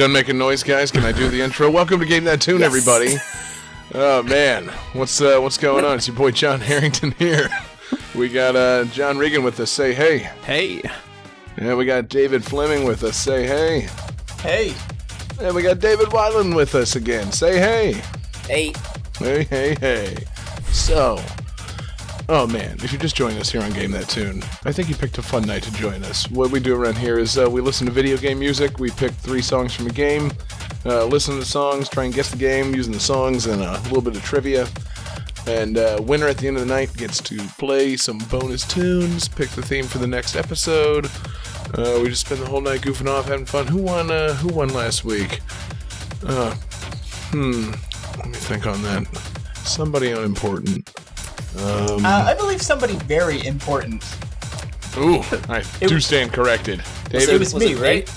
Done making noise, guys? Can I do the intro? Welcome to Game That Tune, everybody. Oh man, what's uh, what's going on? It's your boy John Harrington here. We got uh, John Regan with us. Say hey. Hey. And we got David Fleming with us. Say hey. Hey. And we got David Wyland with us again. Say hey. Hey. Hey, hey, hey. So, oh man, if you're just joining us here on Game That Tune, I think you picked a fun night to join us. What we do around here is uh, we listen to video game music. We pick three songs from a game, uh, listen to the songs, try and guess the game using the songs and a little bit of trivia. And uh, winner at the end of the night gets to play some bonus tunes, pick the theme for the next episode. Uh, we just spend the whole night goofing off, having fun. Who won? Uh, who won last week? Uh, hmm. Let me think on that. Somebody unimportant. Um, Uh, I believe somebody very important. ooh, I it do was- stand corrected. David, it David, was me, right?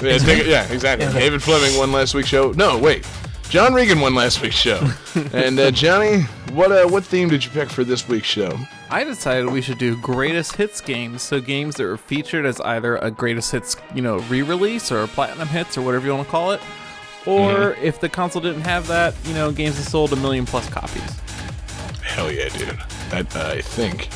yeah, take it- yeah, exactly. Yeah. David Fleming won last week's show. No, wait, John Regan won last week's show. and uh, Johnny, what uh, what theme did you pick for this week's show? I decided we should do greatest hits games, so games that were featured as either a greatest hits, you know, re-release or platinum hits or whatever you want to call it, or if the console didn't have that, you know, games that sold a million plus copies. Hell yeah, dude! That uh, I think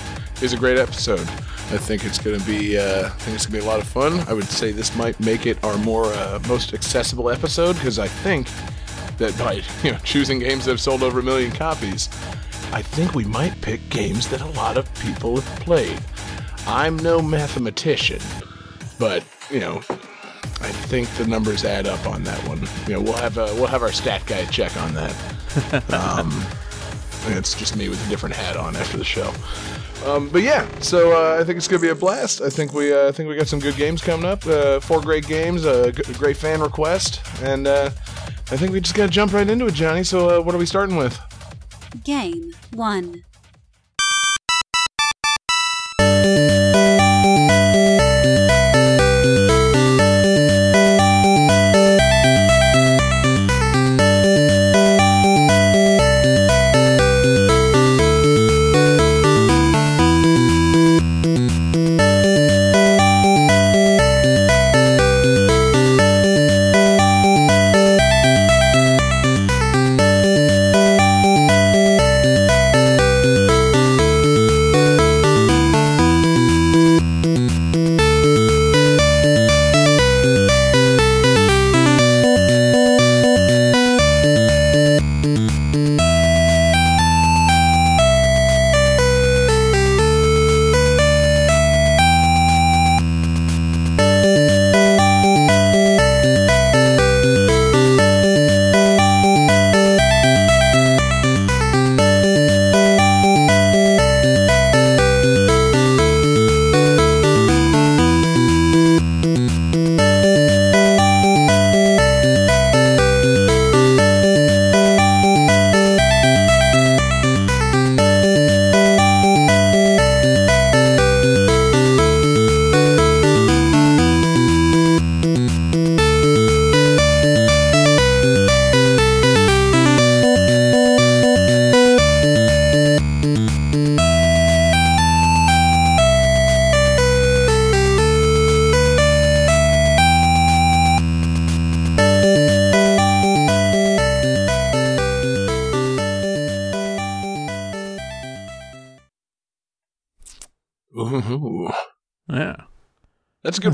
is a great episode. I think it's gonna be. Uh, I think it's gonna be a lot of fun. I would say this might make it our more uh, most accessible episode because I think that by you know choosing games that have sold over a million copies, I think we might pick games that a lot of people have played. I'm no mathematician, but you know. I think the numbers add up on that one. You know, we'll have a, we'll have our stat guy check on that. Um, it's just me with a different hat on after the show. Um, but yeah, so uh, I think it's gonna be a blast. I think we uh, I think we got some good games coming up. Uh, four great games, a great fan request, and uh, I think we just gotta jump right into it, Johnny. So uh, what are we starting with? Game 1.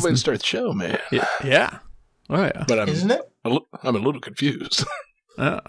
Good way to start the show, man. Yeah. yeah. Oh yeah. But I'm Isn't it? a I'm a little confused. Oh.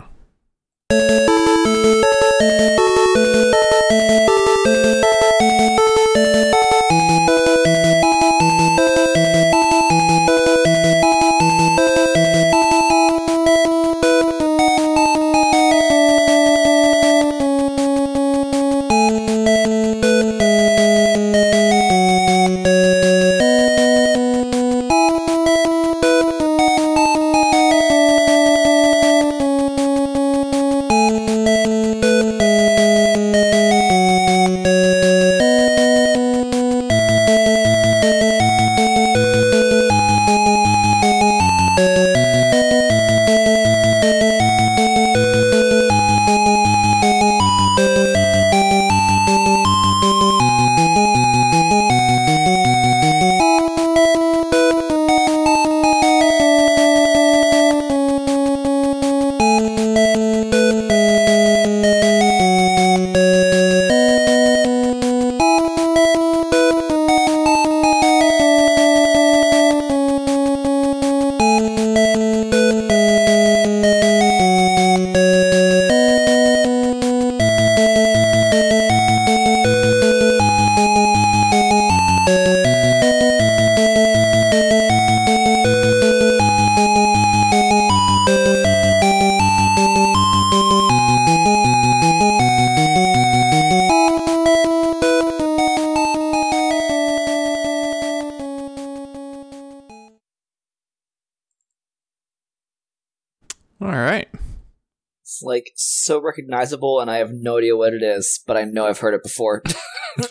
Recognizable, and I have no idea what it is, but I know I've heard it before.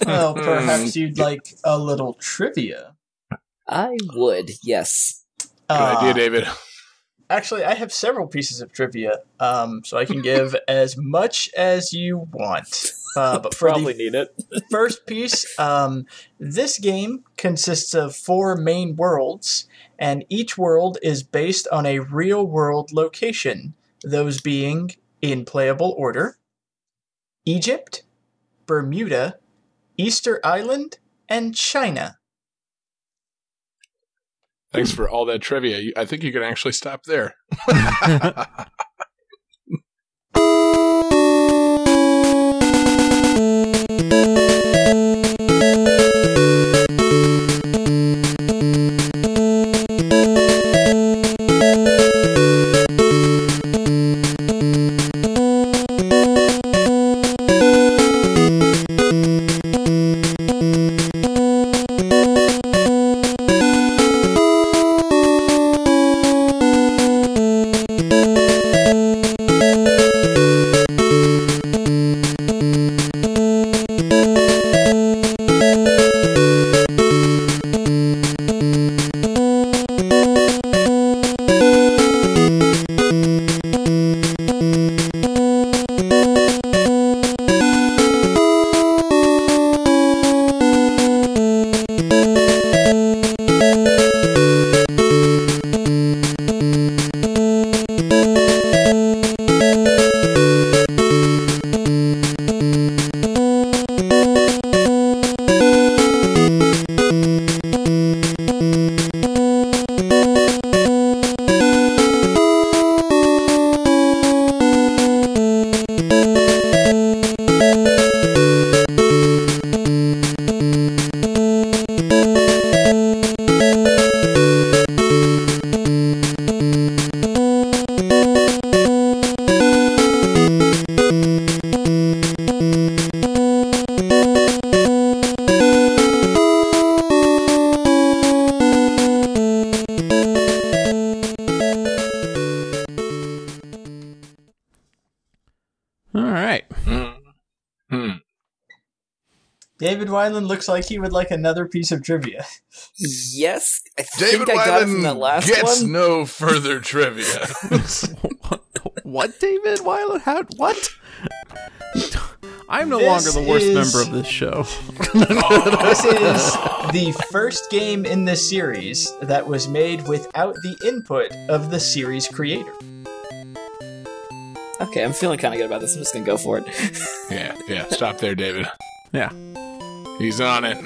Well, perhaps you'd like a little trivia. I would, yes. Good Uh, idea, David. Actually, I have several pieces of trivia, um, so I can give as much as you want. Uh, but Probably need it. first piece, um, this game consists of four main worlds, and each world is based on a real world location, those being, in playable order, Egypt, Bermuda, Easter Island, and China. Thanks for all that trivia. I think you can actually stop there. looks like he would like another piece of trivia. Yes, I David think I got it from that Wyland last gets one. no further trivia. what, David? Why? How? What? I'm no This longer the worst is- member of this show. This is the first game in the series that was made without the input of the series creator. Okay, I'm feeling kind of good about this. I'm just gonna go for it. yeah, yeah. Stop there, David. Yeah. He's on it.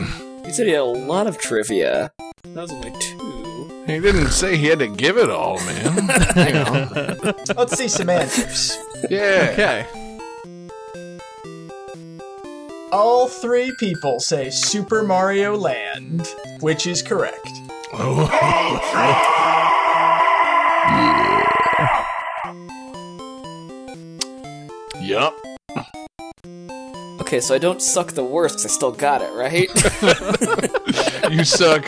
you said he had a lot of trivia. That was only two. He didn't say he had to give it all, man. you know. Let's see some answers. Yeah. Okay. All three people say Super Mario Land, which is correct. Oh. yeah. Yup. Okay, so I don't suck the worst 'cause I still got it, right? You suck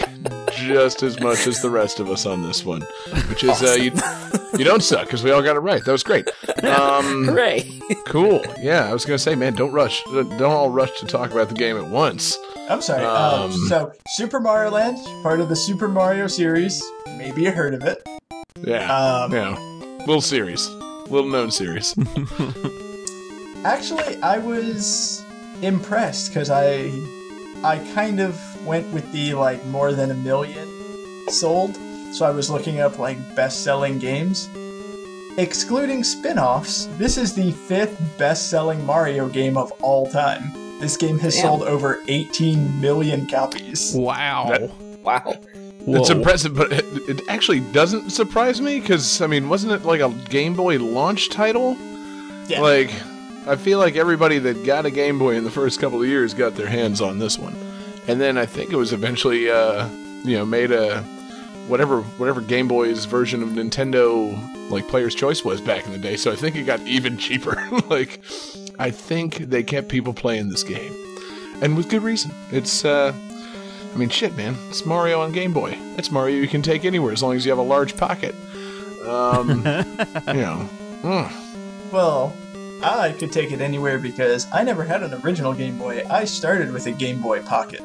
just as much as the rest of us on this one, which is uh, you. You don't suck because we all got it right. That was great. Um, Hooray! cool. Yeah, I was gonna say, man, don't rush. Don't all rush to talk about the game at once. I'm sorry. Um, Um, so, Super Mario Land, part of the Super Mario series. Maybe you heard of it. Yeah. Um, yeah. Little series. Little known series. Actually, I was impressed because I, I kind of went with the like more than a million sold. So I was looking up like best-selling games. Excluding spin-offs, this is the fifth best-selling Mario game of all time. This game has Damn. sold over 18 million copies. Wow. That- Wow. It's impressive, but it, it actually doesn't surprise me because I mean, wasn't it like a Game Boy launch title? Yeah. Like, I feel like everybody that got a Game Boy in the first couple of years got their hands on this one, and then I think it was eventually, uh, you know, made a whatever whatever Game Boy's version of Nintendo like Player's Choice was back in the day. So I think it got even cheaper. like, I think they kept people playing this game, and with good reason. It's uh, I mean, shit, man. It's Mario on Game Boy. It's Mario you can take anywhere as long as you have a large pocket. Um, you know, mm, Well, I could take it anywhere because I never had an original Game Boy. I started with a Game Boy Pocket.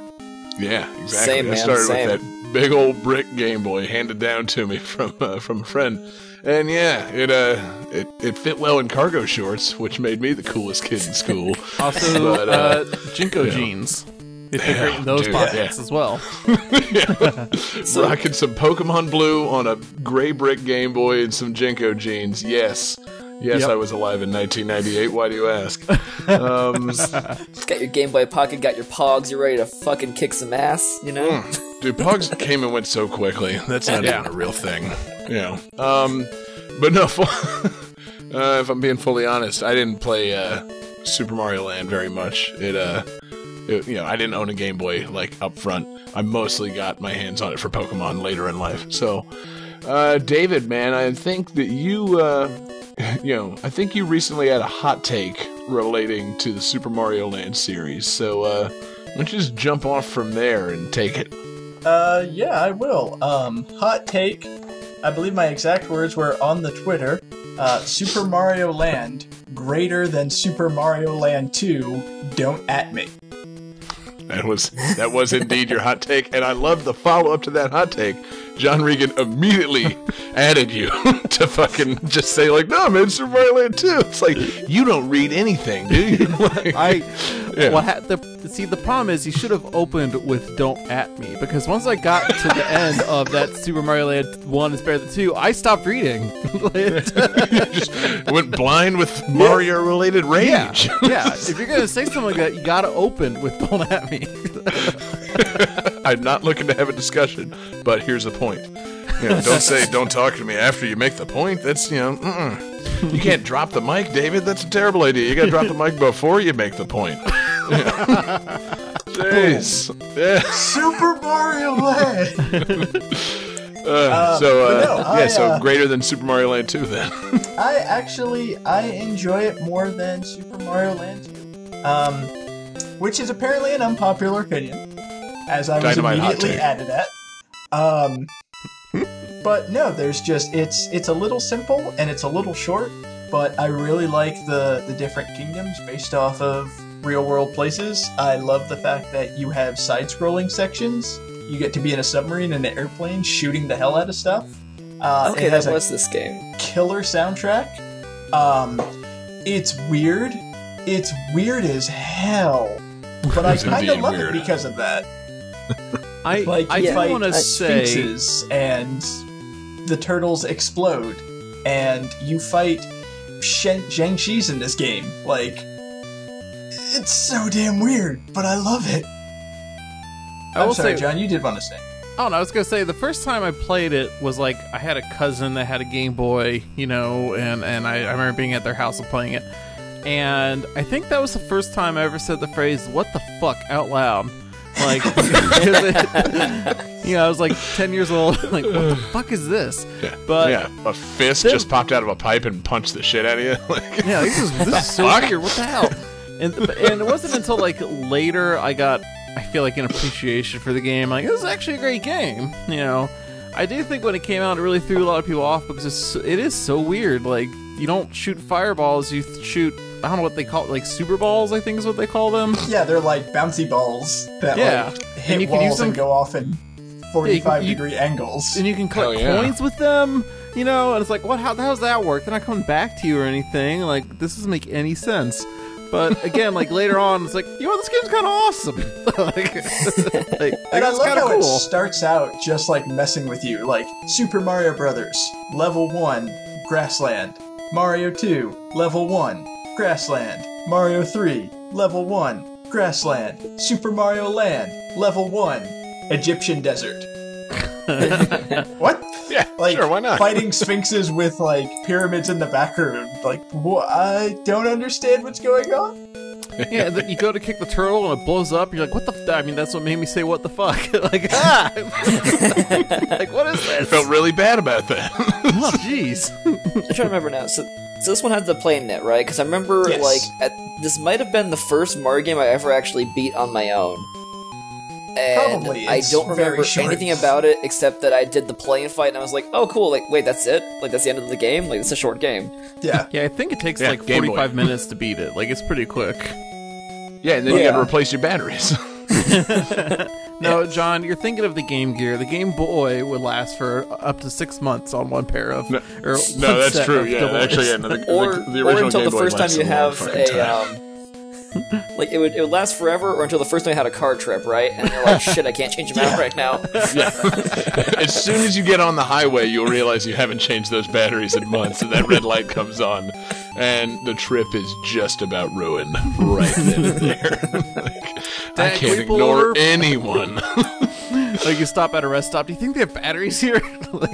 yeah, exactly. Same, I man, started same. with that big old brick Game Boy handed down to me from uh, from a friend, and yeah, it uh it, it fit well in cargo shorts, which made me the coolest kid in school. Also, But, uh, uh, JNCO yeah. jeans. They fit great in those dude, pockets yeah. as well. So- Rocking some Pokemon Blue on a gray brick Game Boy and some JNCO jeans. Yes. Yes, Yep. I was alive in 1998. Why do you ask? Um, Got your Game Boy Pocket, got your Pogs, you're ready to fucking kick some ass, you know? Mm. dude, Pogs came and went so quickly. That's not Yeah. even a real thing. You know. Um, but no, uh, if I'm being fully honest, I didn't play uh, Super Mario Land very much. It, uh, it, you know, I didn't own a Game Boy like up front. I mostly got my hands on it for Pokemon later in life. So, uh, David, man, I think that you, uh, you know, I think you recently had a hot take relating to the Super Mario Land series. So, uh, why don't you just jump off from there and take it? Uh, yeah, I will. Um, hot take. I believe my exact words were on the Twitter. Uh, Super Mario Land greater than Super Mario Land 2. Don't at me. That was that was indeed your hot take, and I love the follow up to that hot take. John Regan immediately added you to fucking just say like, "No, man, Super Mario Land 2. It's like you don't read anything, do you? Like, I Yeah. well, ha- the see the problem is he should have opened with "Don't at me" because once I got to the end of that Super Mario Land one and Spare the Two, I stopped reading. I just went blind with Mario related yeah, rage. yeah. If you're gonna say something like that, you gotta open with "Don't at me." I'm not looking to have a discussion, but here's the point. You know, don't say "Don't talk to me" after you make the point. That's you know, mm-mm. you can't drop the mic, David. That's a terrible idea. You got to drop the mic before you make the point. Jeez. Yeah. Super Mario Land! Uh, so, uh, no, I, yeah, so uh, greater than Super Mario Land 2 then. I actually I enjoy it more than Super Mario Land 2. Um, which is apparently an unpopular opinion, as I was Dynamite immediately added at. Um, but no, there's just it's it's a little simple and it's a little short, but I really like the the different kingdoms based off of real world places. I love the fact that you have side scrolling sections. You get to be in a submarine and an airplane shooting the hell out of stuff. Uh, Okay, it that was this game. killer soundtrack. Um, it's weird. It's weird as hell, but I kind of love weird. it because of that. I Like I you do fight want to say sphinxes and the turtles explode, and you fight Shen- Zhang-Xi's in this game. Like, it's so damn weird, but I love it. I I'm will sorry, say John. You did want to say. Oh, no, I was gonna say the first time I played it was like I had a cousin that had a Game Boy, you know, and and I, I remember being at their house and playing it, and I think that was the first time I ever said the phrase "What the fuck" out loud. Like, it- you know, I was like ten years old. Like, what the fuck is this? Yeah. But yeah, a fist then- just popped out of a pipe and punched the shit out of you. Like, Yeah, this is, this is so fuck? weird. What the hell? And and it wasn't until like later I got I feel like an appreciation for the game. Like this is actually a great game. You know, I do think when it came out, it really threw a lot of people off because it's, it is so weird. Like you don't shoot fireballs, you shoot. I don't know what they call it, like super balls. I think is what they call them. Yeah, they're like bouncy balls that Yeah. like And hit you can use walls and go off in forty-five you- degree angles. and you can collect Hell yeah. coins with them. You know, and it's like, what? How does that work? They're not coming back to you or anything. Like this doesn't make any sense. But again, like later on, it's like, you know, this game's kind of awesome. like, like, like, And I love kind of how it starts out just like messing with you, like Super Mario Brothers, level 1, grassland. Mario 2, level 1, grassland. Mario 3, level 1, grassland. Super Mario Land, level 1, Egyptian desert. what? Yeah, Like sure, why not? fighting sphinxes with like pyramids in the background. Like, wh- I don't understand what's going on. yeah, then you go to kick the turtle and it blows up. You're like, what the? F-? I mean, that's what made me say, what the fuck? like, ah, like what is I this? felt really bad about that. oh, jeez. I'm trying to remember now. So, so this one had the play net, right? Because I remember, Yes. like, at, this might have been the first Mario game I ever actually beat on my own. And Probably, I don't very remember short. anything about it except that I did the play and fight, and I was like, "Oh, cool! Like, wait, that's it? Like, that's the end of the game? Like, it's a short game." Yeah. Yeah, I think it takes Yeah, like Game Boy. 45 minutes to beat it. Like it's pretty quick. Yeah, and then you got to replace your batteries. No, John, you're thinking of the Game Gear. The Game Boy would last for up to six months on one pair of. No, or no, that's true. Yeah, actually, yeah, no, the, Or, the, the or until Game the Boy first time you have a time. um, like it would it would last forever, or until the first time I had a car trip, right? And you're like, "Shit, I can't change them out right now." yeah. as soon as you get on the highway, you'll realize you haven't changed those batteries in months, and that red light comes on, and the trip is just about ruined right then and there. Like, I can can't ignore over? anyone. like you stop at a rest stop. Do you think they have batteries here? like,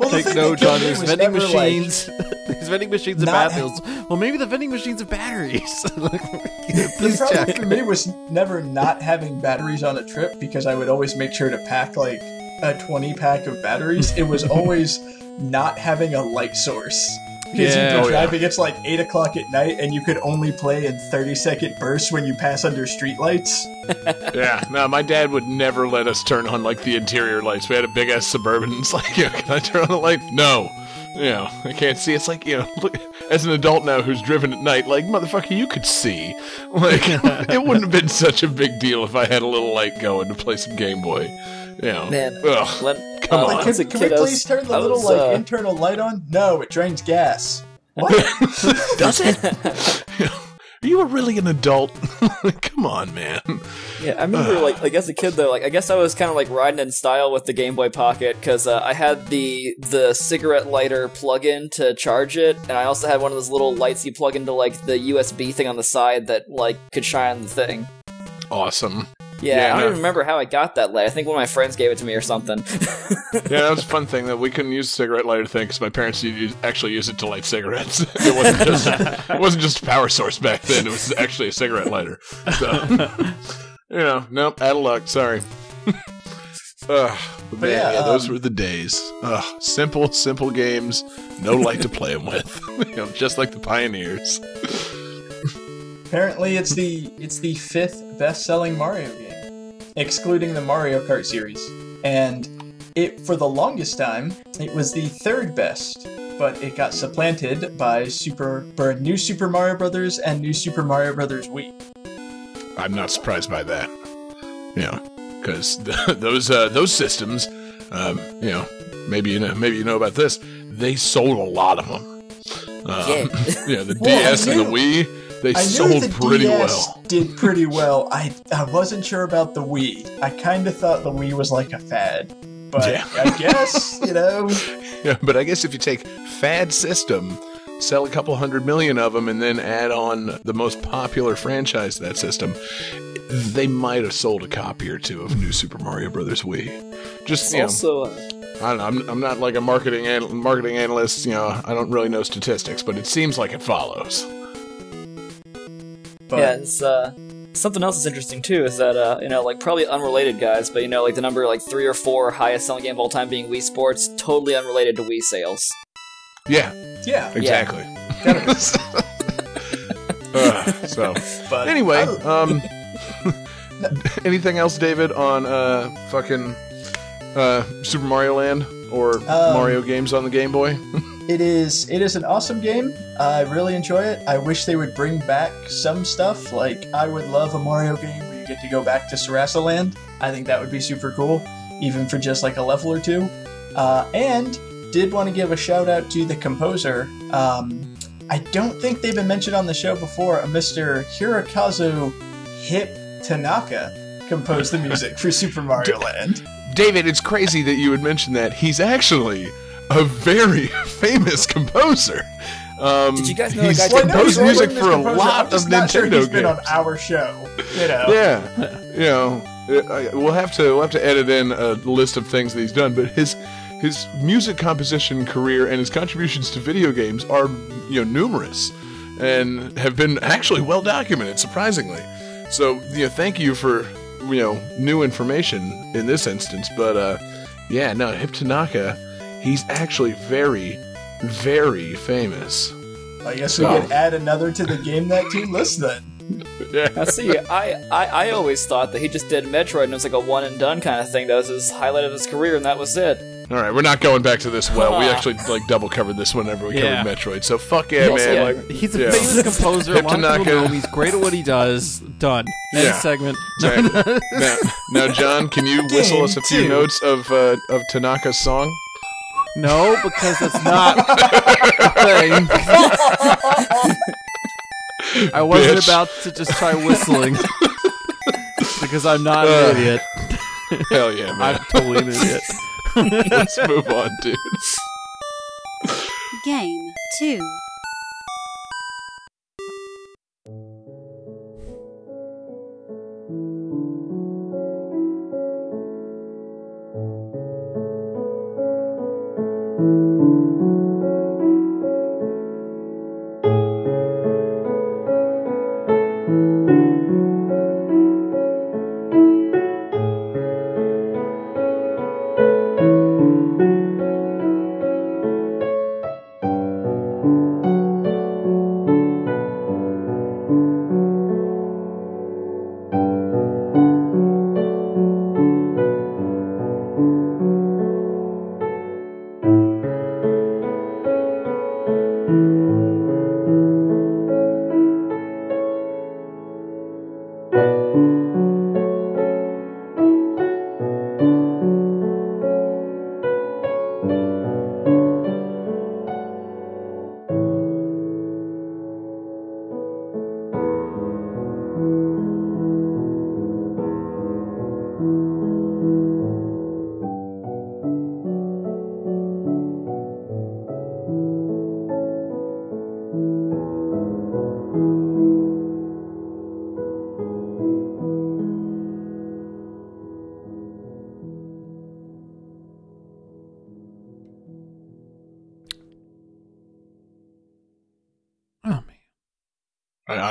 Well, the like thing no, that John. There's was vending never, like, machines. there's vending machines and not- bathrooms. Well, maybe the vending machines have batteries. The Please problem check. for me was never not having batteries on a trip because I would always make sure to pack like a 20 pack of batteries. It was always not having a light source. Because Yeah. you'd Oh, be yeah. driving, it's like 8 o'clock at night, and you could only play in 30 second bursts when you pass under streetlights. yeah, no, my dad would never let us turn on like the interior lights. We had a big ass suburban. It's like, yeah, can I turn on the light? No. You know, I can't see. It's like, you know, look, as an adult now who's driven at night, like, motherfucker, you could see. Like, it wouldn't have been such a big deal if I had a little light going to play some Game Boy. You know, Man, Ugh. Let, Come uh, on. Like, when I can, can we kid, I was- please turn the I little was, like uh, internal light on? No, it drains gas. What? Does it? Are you were really an adult. Come on, man. Yeah, I remember like like as a kid though, like I guess I was kind of like riding in style with the Game Boy Pocket because uh, I had the the cigarette lighter plug-in to charge it, and I also had one of those little lights you plug into like the USB thing on the side that like could shine on the thing. Awesome. Yeah, Yeah, I don't no. even remember how I got that light. I think one of my friends gave it to me or something. Yeah, that was a fun thing that we couldn't use a cigarette lighter thing because my parents used, actually used it to light cigarettes. it wasn't just it wasn't just a power source back then. It was actually a cigarette lighter. So, you know, nope, out of luck. Sorry. Ugh, but man, yeah, yeah, those um, were the days. Ugh, simple, simple games, no light to play them with. you know, just like the pioneers. Apparently, it's the it's the fifth best-selling Mario game, excluding the Mario Kart series. And it, for the longest time, it was the third best, but it got supplanted by Super, by New Super Mario Brothers and New Super Mario Brothers Wii. I'm not surprised by that. You know, because those uh, those systems, um, you know, maybe you know, maybe you know about this. They sold a lot of them. Um, Yeah. yeah, the Well, DS and the Wii, they I knew sold the pretty DS well. did pretty well. I I wasn't sure about the Wii. I kind of thought the Wii was like a fad, but Yeah. I guess you know. Yeah, but I guess if you take Fad System, sell a couple hundred million of them, and then add on the most popular franchise to that system, they might have sold a copy or two of New Super Mario Brothers Wii. Just It's you also uh, I don't know. I'm, I'm not like a marketing an- marketing analyst. You know, I don't really know statistics, but it seems like it follows. But yeah, it's uh, something else that's interesting too is that uh, you know, like probably unrelated guys, but you know, like the number like three or four highest selling game of all time being Wii Sports, totally unrelated to Wii sales. Yeah, yeah, exactly. Uh, so but anyway, I- um, anything else, David, on uh, fucking uh, Super Mario Land or Um, Mario games on the Game Boy? It is it is an awesome game. I really enjoy it. I wish they would bring back some stuff. Like I would love a Mario game where you get to go back to Sarasaland. I think that would be super cool, even for just like a level or two. Uh, and did want to give a shout out to the composer. Um, I don't think they've been mentioned on the show before. A Mr. Hirokazu Hip Tanaka composed the music for Super Mario Land. David, it's crazy that you would mention that. He's actually a very famous composer. Um, Did you guys know that he's guy Well, I know composed music for a composer. lot of Nintendo sure he's games. been on our show. You know. Yeah, you know, we'll have to we'll have to edit in a list of things that he's done, but his his music composition career and his contributions to video games are you know numerous and have been actually well documented, surprisingly. So you know, thank you for you know new information in this instance, but uh, yeah, no, Hip Tanaka, he's actually very very famous. I guess we So- could add another to the game that team list then. Yeah. Now, see, I, I, I always thought that he just did Metroid and it was like a one and done kind of thing. That was his highlight of his career, and that was it. All right, we're not going back to this well. We actually like double covered this whenever we Yeah. covered Metroid. So fuck yeah, Yes, man. yeah. Like He's a Yeah. famous composer. A lot of people Tanaka. know. He's great at what he does. Done. Next Yeah. segment. Exactly. now, now, John, can you whistle us a few two. notes of uh, of Tanaka's song? No, because that's not a thing. I wasn't Bitch. about to just try whistling because I'm not Uh, an idiot. Hell yeah, man. I'm totally an idiot. Let's move on, dude. Game 2.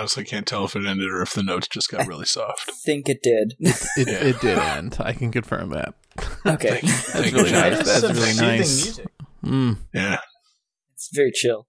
Honestly can't tell if it ended or if the notes just got really soft. I think it did. It, Yeah. it did end. I can confirm that. okay. That's Thank really nice. That's really soothing nice. music. Mm. Yeah. It's very chill.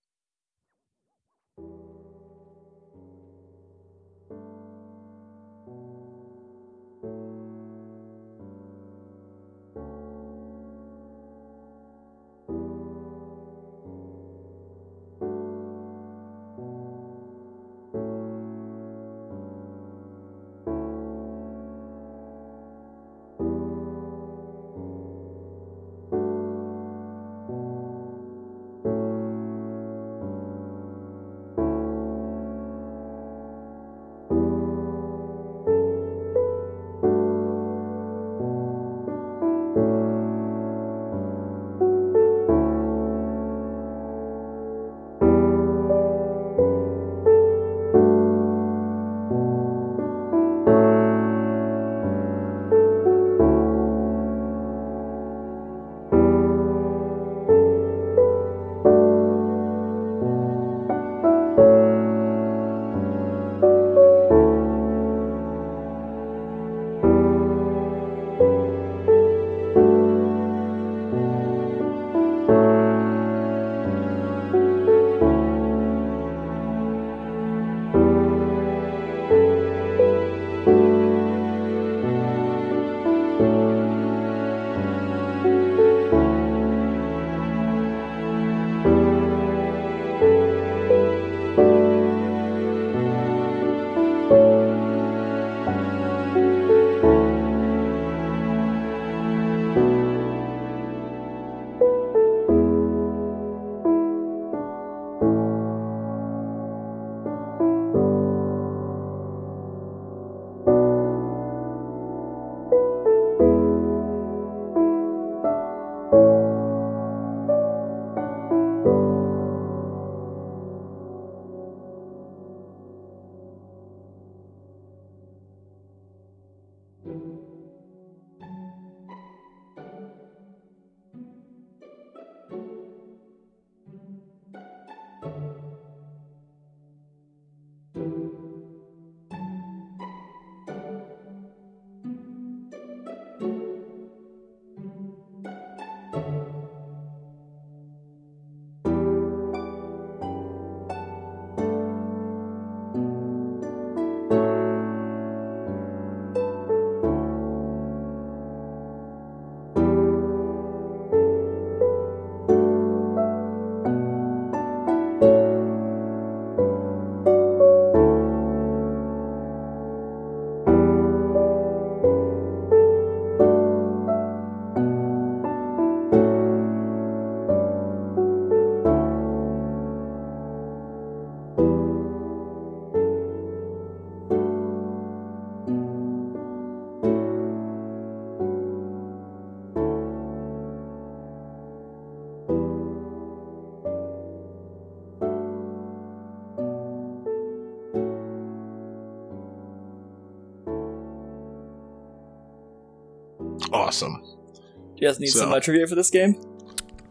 Awesome. Do you guys need So- some uh, trivia for this game?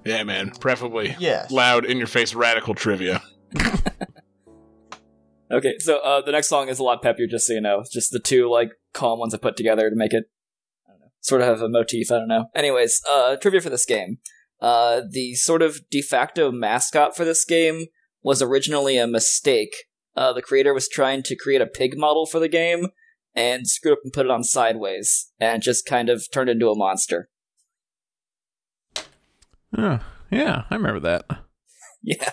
Yeah, man. Preferably Yes. loud, in your face, radical trivia. Okay, so uh, the next song is a lot peppier, just so you know. It's just the two like calm ones I put together to make it, I don't know, sort of have a motif. I don't know. Anyways, uh, trivia for this game. Uh, the sort of de facto mascot for this game was originally a mistake. Uh, the creator was trying to create a pig model for the game and screwed up and put it on sideways, and just kind of turned into a monster. Oh, yeah, I remember that. Yeah.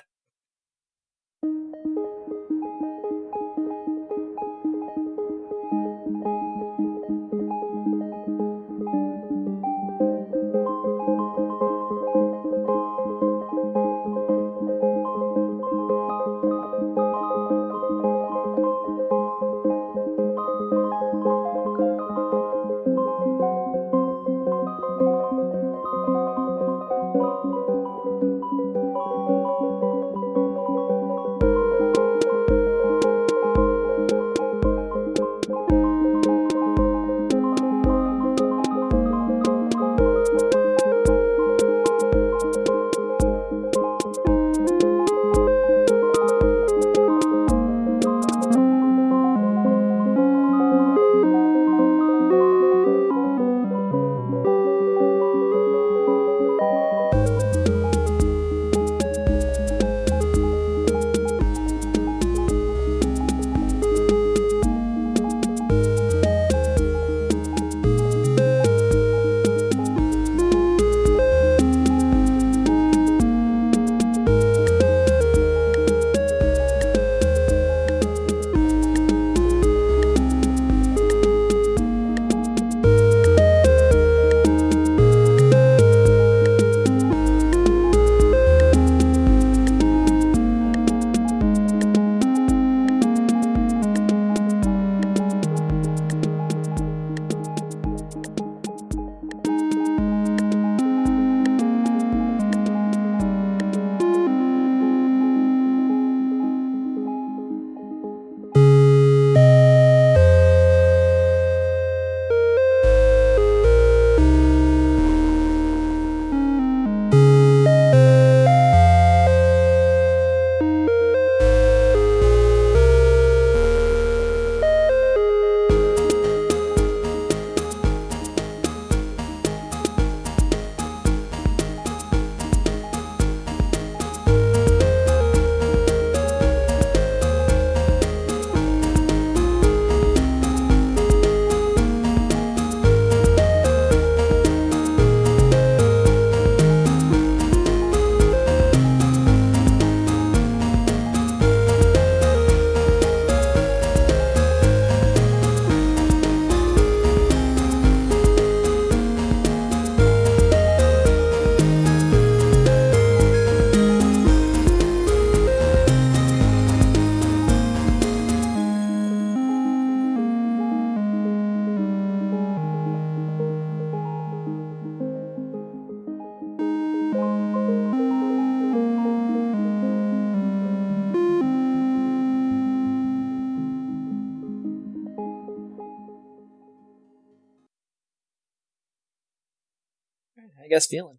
How guess feeling?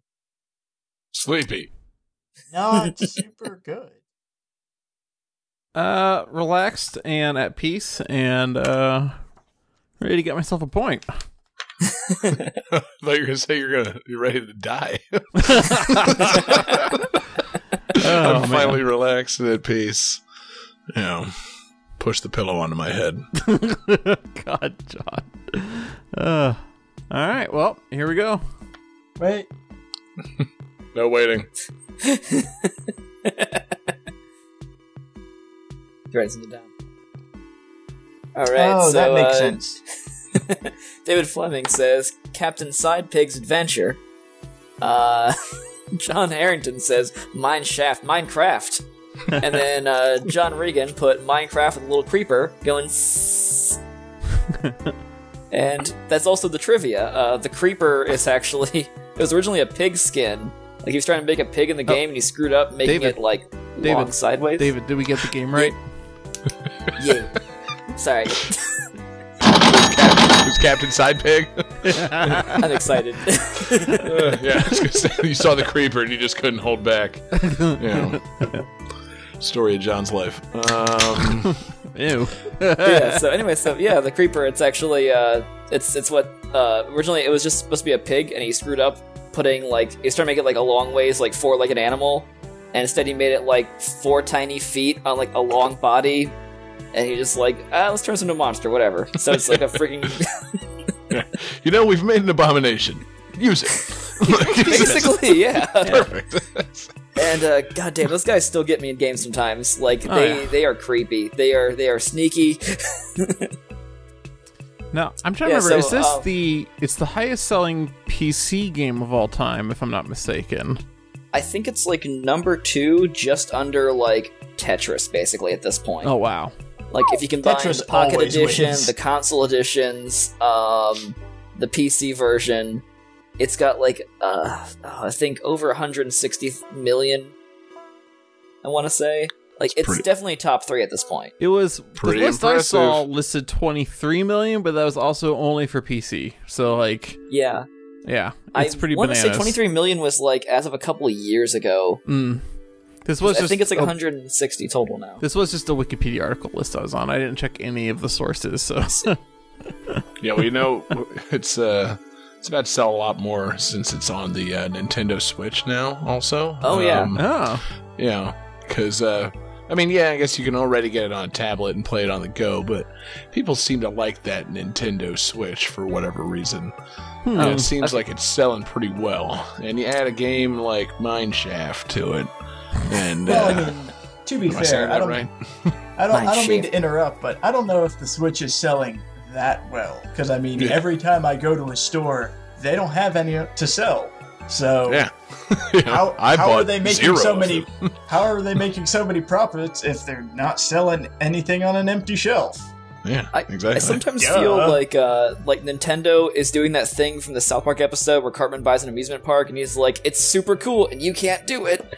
Sleepy. No, it's super good. Uh, relaxed and at peace, and uh, ready to get myself a point. I thought you were gonna say you're gonna you're ready to die. Oh, I'm man. finally relaxed and at peace. You know, push the pillow onto my head. God, John. Uh, all right, well, here we go. Wait, No waiting. Write something down. All right. oh, so, that makes uh, sense. David Fleming says Captain Sidepig's Adventure. Uh, John Harrington says Mine Shaft, Minecraft. and then uh, John Regan put Minecraft with a little creeper going. "Sss." and that's also the trivia. Uh, the creeper is actually it was originally a pig skin. Like he was trying to make a pig in the game, and he screwed up, making David. it like David. long sideways. David, did we get the game right? yeah. Sorry. Who's Captain Side Pig? I'm excited. Uh, yeah, I was say, you saw the creeper and you just couldn't hold back. You know. Story of John's life. Um, Ew. yeah. So anyway, so yeah, the creeper. It's actually uh, it's it's what uh, originally it was just supposed to be a pig, and he screwed up putting like he started making it like a long ways, like four like an animal, and instead he made it like four tiny feet on like a long body, and he just like ah, let's turn this into a monster, whatever. So it's like a freaking you know, we've made an abomination. Use it. Like, basically yeah. perfect. And uh, goddamn, those guys still get me in games sometimes. Like Oh, they yeah. they are creepy. They are they are sneaky. No, I'm trying Yeah, to remember. so, is this um, the? It's the highest selling PC game of all time, if I'm not mistaken. I think it's like number two, just under like Tetris, basically at this point. Oh wow. Like if you combine Tetris the Pocket Edition, wins. the console editions, um, the PC version, it's got like uh, oh, I think over 160 million. I want to say like it's pretty- definitely top three at this point. It was Pretty the list I saw listed 23 million, but that was also only for PC. So like, Yeah, yeah, I it's pretty want to bananas. say 23 million was like as of a couple of years ago. Mm. This was I just think it's like a- 160 total now. This was just a Wikipedia article list I was on. I didn't check any of the sources, so yeah, well, you know, it's uh, it's about to sell a lot more since it's on the uh, Nintendo Switch now. Also. Oh, yeah. Um, oh, Yeah, because uh, I mean, yeah, I guess you can already get it on a tablet and play it on the go, but people seem to like that Nintendo Switch for whatever reason. Hmm. And it seems like it's selling pretty well. And you add a game like Mineshaft to it, and Well, uh, I mean, to be am I fair, I don't, right? I don't, I don't mean to interrupt, but I don't know if the Switch is selling that well. Because I mean, Yeah. every time I go to a store, they don't have any to sell. So Yeah. You how, I how are they making so many? how are they making so many profits if they're not selling anything on an empty shelf? Yeah, I, exactly. I sometimes Yeah. feel like uh, like Nintendo is doing that thing from the South Park episode where Cartman buys an amusement park and he's like, "It's super cool and you can't do it."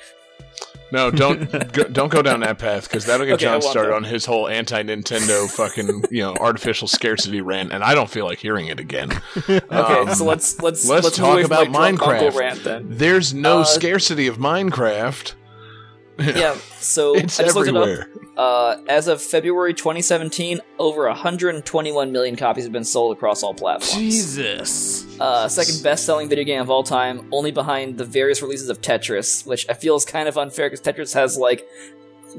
No, don't go, don't go down that path because that'll get Okay, John won't started go. on his whole anti-Nintendo fucking you know artificial scarcity rant, and I don't feel like hearing it again. Okay, Um, so let's let's let's move talk about Minecraft. rant then. There's no Uh, scarcity of Minecraft. Yeah, so It's I just looked it up. Uh, as of February 2017, over 121 million copies have been sold across all platforms. Jesus. Uh, second best-selling video game of all time, only behind the various releases of Tetris, which I feel is kind of unfair because Tetris has like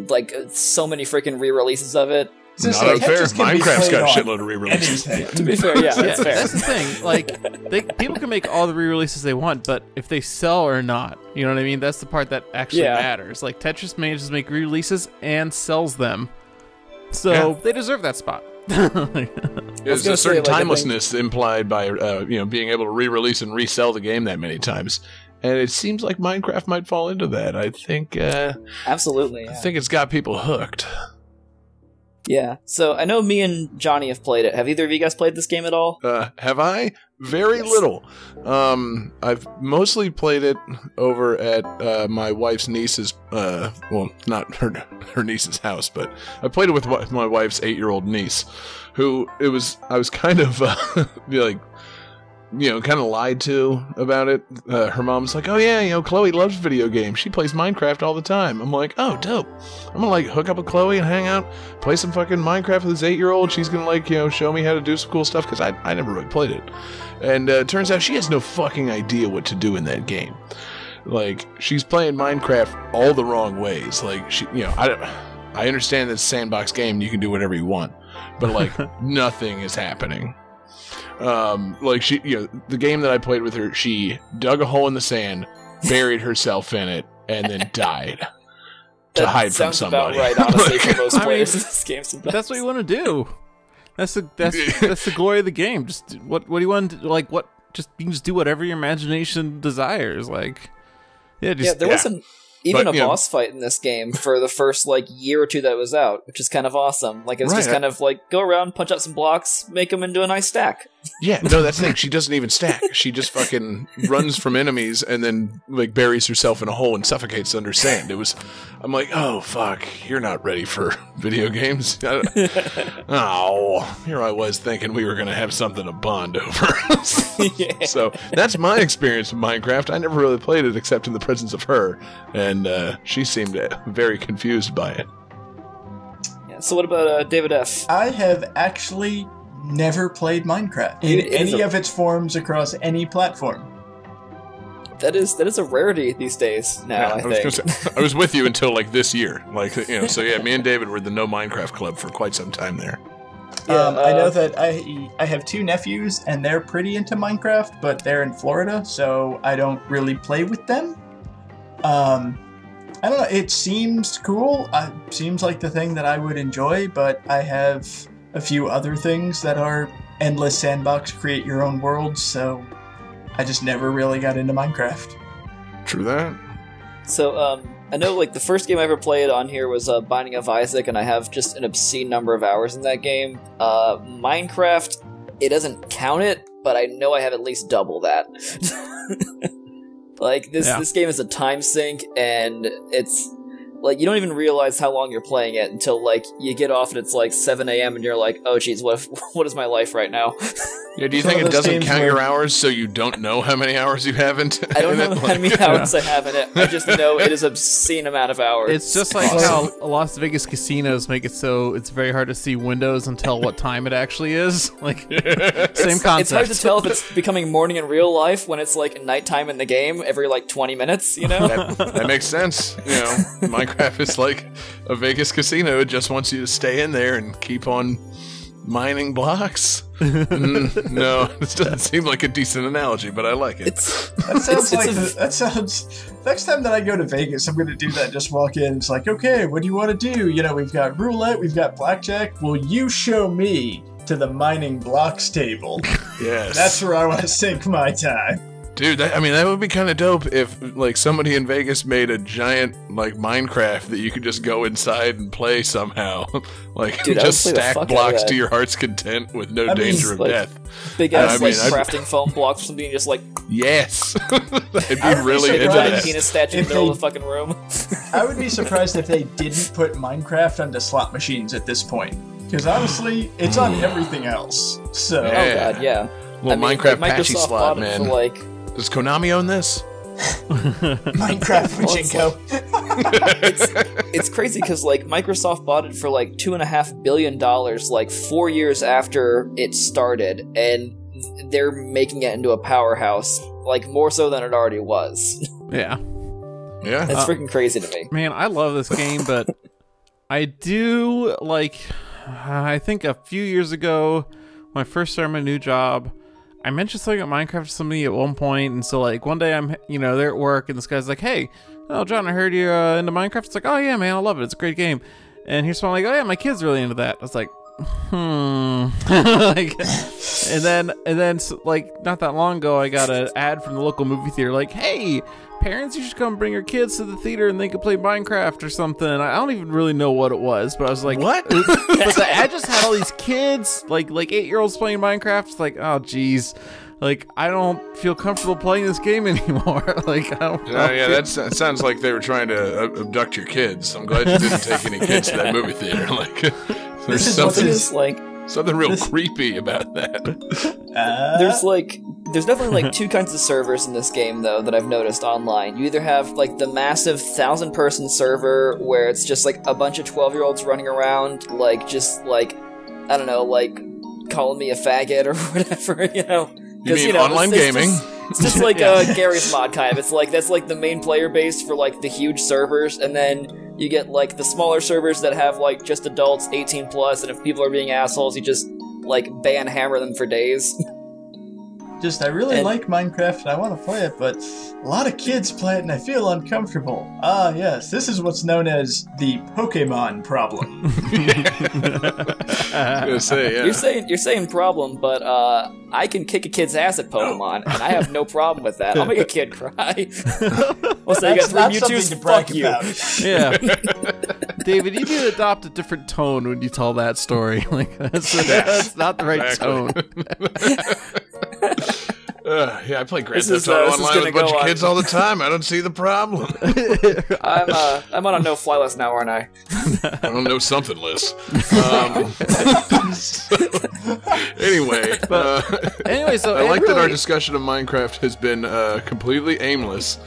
like uh, so many freaking re-releases of it. Since Not the unfair. Tetris can Minecraft's played got a shitload of re-releases. anything. To be fair, yeah, Yeah, that's fair. that's the thing. Like, they, people can make all the re-releases they want, but if they sell or not, you know what I mean. That's the part that actually Yeah. matters. Like Tetris manages to make re-releases and sells them, so Yeah. they deserve that spot. There's gonna a say, certain like, I think- timelessness implied by uh, you know being able to re-release and resell the game that many times, and it seems like Minecraft might fall into that. I think uh, Absolutely. I Yeah. think it's got people hooked. Yeah. So I know me and Johnny have played it. Have either of you guys played this game at all? Uh, have I? Very Yes. little. Um, I've mostly played it over at uh, my wife's niece's. Uh, well, not her her niece's house, but I played it with my wife's eight year old niece, who it was. I was kind of uh, like. You know, kind of lied to about it. Uh, her mom's like, "Oh yeah, you know, Chloe loves video games. She plays Minecraft all the time." I'm like, "Oh, dope. I'm gonna like hook up with Chloe and hang out, play some fucking Minecraft with this eight year old. She's gonna like, you know, show me how to do some cool stuff because I I never really played it." And uh, turns out she has no fucking idea what to do in that game. Like she's playing Minecraft all the wrong ways. Like she, you know, I don't- I understand that it's a sandbox game. You can do whatever you want, but like nothing is happening. Um, like she, you know, the game that I played with her, she dug a hole in the sand, buried herself in it, and then died to That hide from sounds somebody. about right, honestly, Like, for most I mean, players in this game. Sometimes. that's what you want to do. That's the that's that's the glory of the game. Just what what do you want? To, like what? Just you can just do whatever your imagination desires. Like yeah, just yeah, there wasn't even But, a you know- boss fight in this game for the first like year or two that it was out, which is kind of awesome. Like it was just Right, I- kind of like go around, punch out some blocks, make them into a nice stack. Yeah, no, that's the thing. She doesn't even stack. She just fucking runs from enemies and then like buries herself in a hole and suffocates under sand. It was, I'm like, oh fuck, you're not ready for video games. oh, here I was thinking we were gonna have something to bond over. So that's my experience with Minecraft. I never really played it except in the presence of her, and uh, she seemed uh, very confused by it. Yeah, so what about uh, David F? I have actually never played Minecraft in It is any a- of its forms across any platform. That is that is a rarity these days. Now I, I was, think. say, I was with you until like this year, like you know. So yeah, me and David were the No Minecraft Club for quite some time there. Yeah, um, I uh, know that I I have two nephews and they're pretty into Minecraft, but they're in Florida, so I don't really play with them. Um, I don't know. It seems cool. Uh, seems like the thing that I would enjoy, but I have a few other things that are endless sandbox, create your own worlds. So I just never really got into Minecraft. True that. So um, I know like the first game I ever played on here was uh, Binding of Isaac, and I have just an obscene number of hours in that game. Uh, Minecraft, it doesn't count it, but I know I have at least double that. like this Yeah. this game is a time sink, and it's like you don't even realize how long you're playing it until like you get off and it's like 7 a.m. and you're like, oh geez, what if, what is my life right now? Yeah, do you think it doesn't count where- your hours so you don't know how many hours you have in I don't know it? how Like- many hours I have in it. I just know it is obscene amount of hours. It's just like Awesome. how Las Vegas casinos make it so it's very hard to see windows and tell what time it actually is. Like same concept. It's hard to tell if it's becoming morning in real life when it's like nighttime in the game every like 20 minutes, you know? that, that makes sense. You know, Minecraft is like a Vegas casino. It just wants you to stay in there and keep on mining blocks. Mm, no, this doesn't seem like a decent analogy, but I like it. It's That sounds It's- like it's a- the, that sounds. Next time that I go to Vegas, I'm going to do that. Just walk in. It's like, okay, what do you want to do? You know, we've got roulette, we've got blackjack. Will you show me to the mining blocks table? yes, That's where I want to sink my time. Dude. That, I mean, that would be kind of dope if like somebody in Vegas made a giant like Minecraft that you could just go inside and play somehow. like Dude, I would just play the stack fuck out of blocks that. to your heart's content with no I mean, danger of like- death. big I ass mean, like I'd- crafting foam blocks or something, just like Yes, I'd be I would really like a into giant that. penis statue in If the middle of the fucking room. I would be surprised if they didn't put Minecraft onto slot machines at this point. Because honestly, it's on everything else. So, Yeah. Oh god, yeah. Little I mean, Minecraft like, patchy Microsoft slot, it man. for like Does Konami own this? Minecraft Well, it's it's crazy because like Microsoft bought it for like two and a half billion dollars like four years after it started, and they're making it into a powerhouse like more so than it already was. yeah. Yeah. That's uh, freaking crazy to me. Man, I love this game, but I do like. I think a few years ago, when I first started my new job, I mentioned something about Minecraft to somebody at one point, and so like one day I'm, you know, they're at work, and this guy's like, "Hey, oh John, I heard you're uh, into Minecraft." It's like, "Oh yeah, man, I love it. It's a great game." And he's like, "Oh yeah, my kid's really into that." I was like, "Hmm." like, and then and then like not that long ago, I got an ad from the local movie theater, like, "Hey." Parents, you should come bring your kids to the theater and they could play Minecraft or something. I don't even really know what it was, but I was like, What? but the ad just had all these kids, like like eight year olds playing Minecraft. It's like, oh geez, like I don't feel comfortable playing this game anymore. like I don't. Yeah, yeah, that's, that sounds like they were trying to abduct your kids. I'm glad you didn't take any kids to that movie theater. Like, there's is But what's something, his- it's like something real this- creepy about that. Uh, there's like there's definitely like two kinds of servers in this game though that I've noticed online. You either have like the massive thousand person server where it's just like a bunch of twelve year olds running around like just like I don't know like calling me a faggot or whatever you know. You mean know, online it's- it's gaming? just- It's just like uh, Garry's mod kind of. It's like that's like the main player base for like the huge servers, and then you get like the smaller servers that have like just adults, 18 plus, and if people are being assholes, you just like ban hammer them for days. Just I really and- like Minecraft and I want to play it, but a lot of kids play it and I feel uncomfortable. Ah, yes, this is what's known as the Pokemon problem. I was gonna say, yeah. You're saying you're saying problem, but uh, I can kick a kid's ass at Pokemon, and I have no problem with that. I'll make a kid cry. well, so you got That's three not Mewtwo's. to brag Fuck you. about. yeah, David, you need to adopt a different tone when you tell that story. Like that's, that's not the right tone. Uh, yeah, I play Grand Theft is, uh, Auto online with a bunch of on. kids all the time. I don't see the problem. I'm uh, I'm on a no fly list now, aren't I? I don't know something list. Um, so, anyway, uh, Anyway, so I it like that our discussion of Minecraft has been uh, completely aimless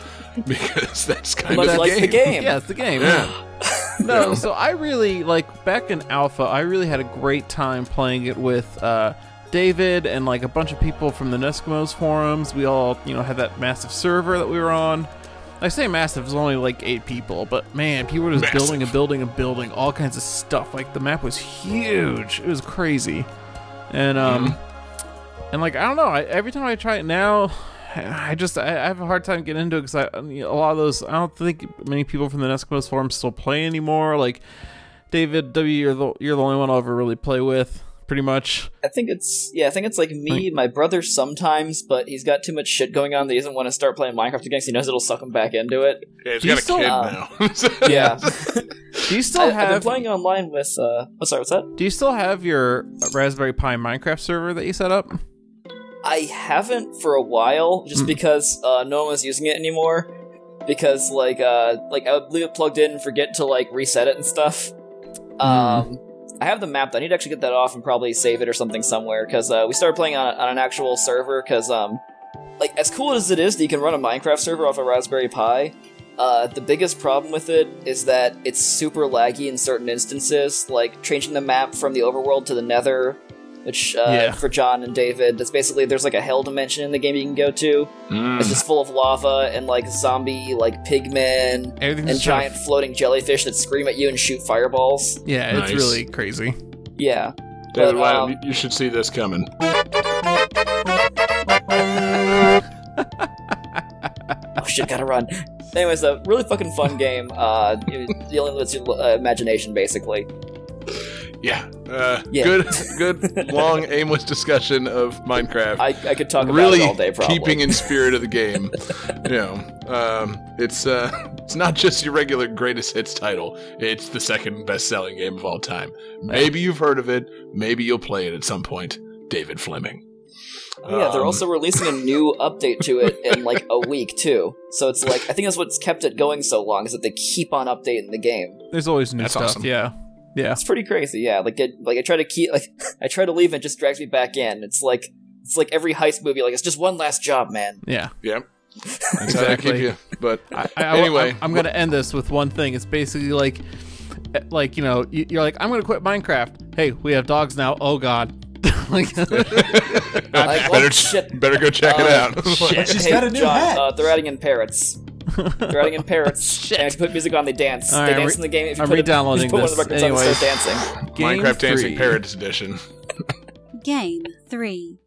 because that's kind Much of like the game. Yeah, it's the game. Yeah. No, so I really like back in Alpha. I really had a great time playing it with uh, David and like a bunch of people from the Neskimos forums. We all, you know, had that massive server that we were on. I say massive, it was only like eight people, but man, people were just Massive. building and building and building all kinds of stuff. Like the map was huge. It was crazy, and um, and like I don't know. I, every time I try it now, I just I, I have a hard time getting into it because I, I mean, a lot of those I don't think many people from the Neskimos forums still play anymore. Like David W, you're the you're the only one I'll ever really play with, pretty much. I think it's yeah, I think it's like me, my brother sometimes, but he's got too much shit going on that he doesn't want to start playing Minecraft again. 'cause he knows it'll suck him back into it. Yeah, he's Do got a still- kid uh, now. Yeah, Do you still I, I've been playing online with. uh Oh, sorry, what's that? Do you still have your Raspberry Pi Minecraft server that you set up? I haven't for a while, just Hmm. because uh, no one was using it anymore. Because like uh like I would leave it plugged in and forget to like reset it and stuff. Hmm. Um, I have the map. I need to actually get that off and probably save it or something somewhere. Because uh, we started playing on, on an actual server. Because um, like as cool as it is that you can run a Minecraft server off a Raspberry Pi, uh, the biggest problem with it is that it's super laggy in certain instances, like changing the map from the overworld to the Nether. Which uh, Yeah. for John and David, it's basically there's like a hell dimension in the game you can go to. Mm. It's just full of lava and like zombie like pigmen and just kind giant floating jellyfish that scream at you and shoot fireballs. Yeah, Nice. it's really crazy. Yeah. David But, um, you- you should see this coming. Oh shit, gotta run. Anyways, a really fucking fun game. Uh, you- dealing with your uh, imagination, basically. Yeah. Uh, Yeah. Good, good, long, aimless discussion of Minecraft. I, I could talk about really it all day, probably. keeping in spirit of the game. you know, um, it's uh, it's not just your regular greatest hits title. It's the second best-selling game of all time. Maybe you've heard of it. Maybe you'll play it at some point. David Fleming. Oh, yeah, they're Um, also releasing a new update to it in like a week too. So it's like I think that's what's kept it going so long is that they keep on updating the game. There's always new That's stuff. awesome. Yeah, yeah. It's pretty crazy, yeah. Like it, like I try to keep like I try to leave and it just drags me back in. It's like it's like every heist movie. Like it's just one last job, man. Yeah. Yeah. That's how they keep Exactly. you. But I, I, anyway, I'm, I'm gonna end this with one thing. It's basically like, like you know, you- you're like, I'm gonna quit Minecraft. Hey, we have dogs now. Oh God. like, Like, better oh, shit. better go check it Uh, out. She's hey, got a new John, hat. Uh, they're adding in parrots. they're adding in parrots. Shit. And if you put music on, they dance. All they right, dance re- in the game. If you I'm put, it- re-downloading if you put one of the this. records on, start dancing. Game Minecraft Dancing. Parrots Edition. Game 3.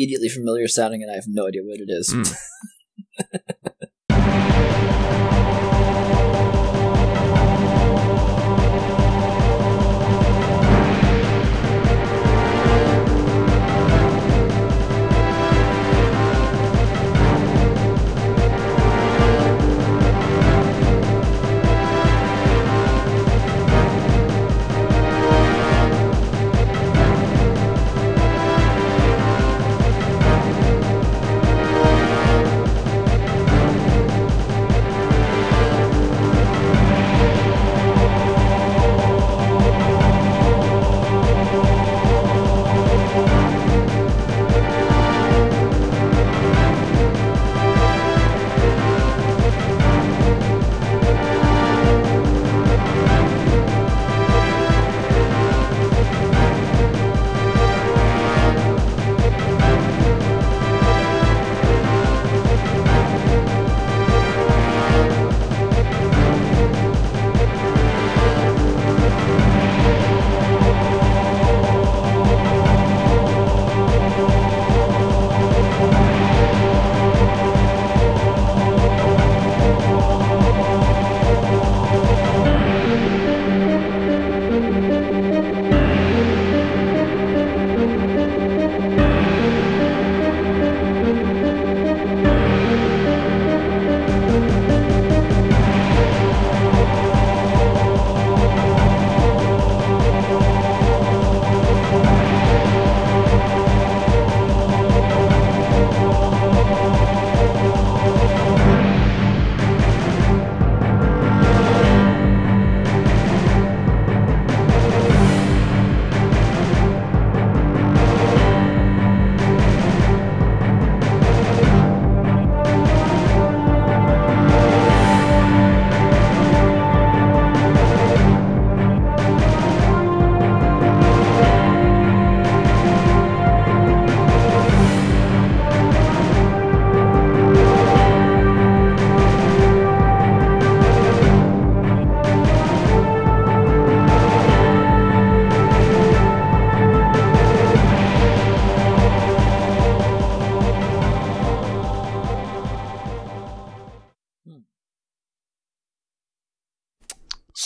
Immediately familiar sounding, and I have no idea what it is. Mm.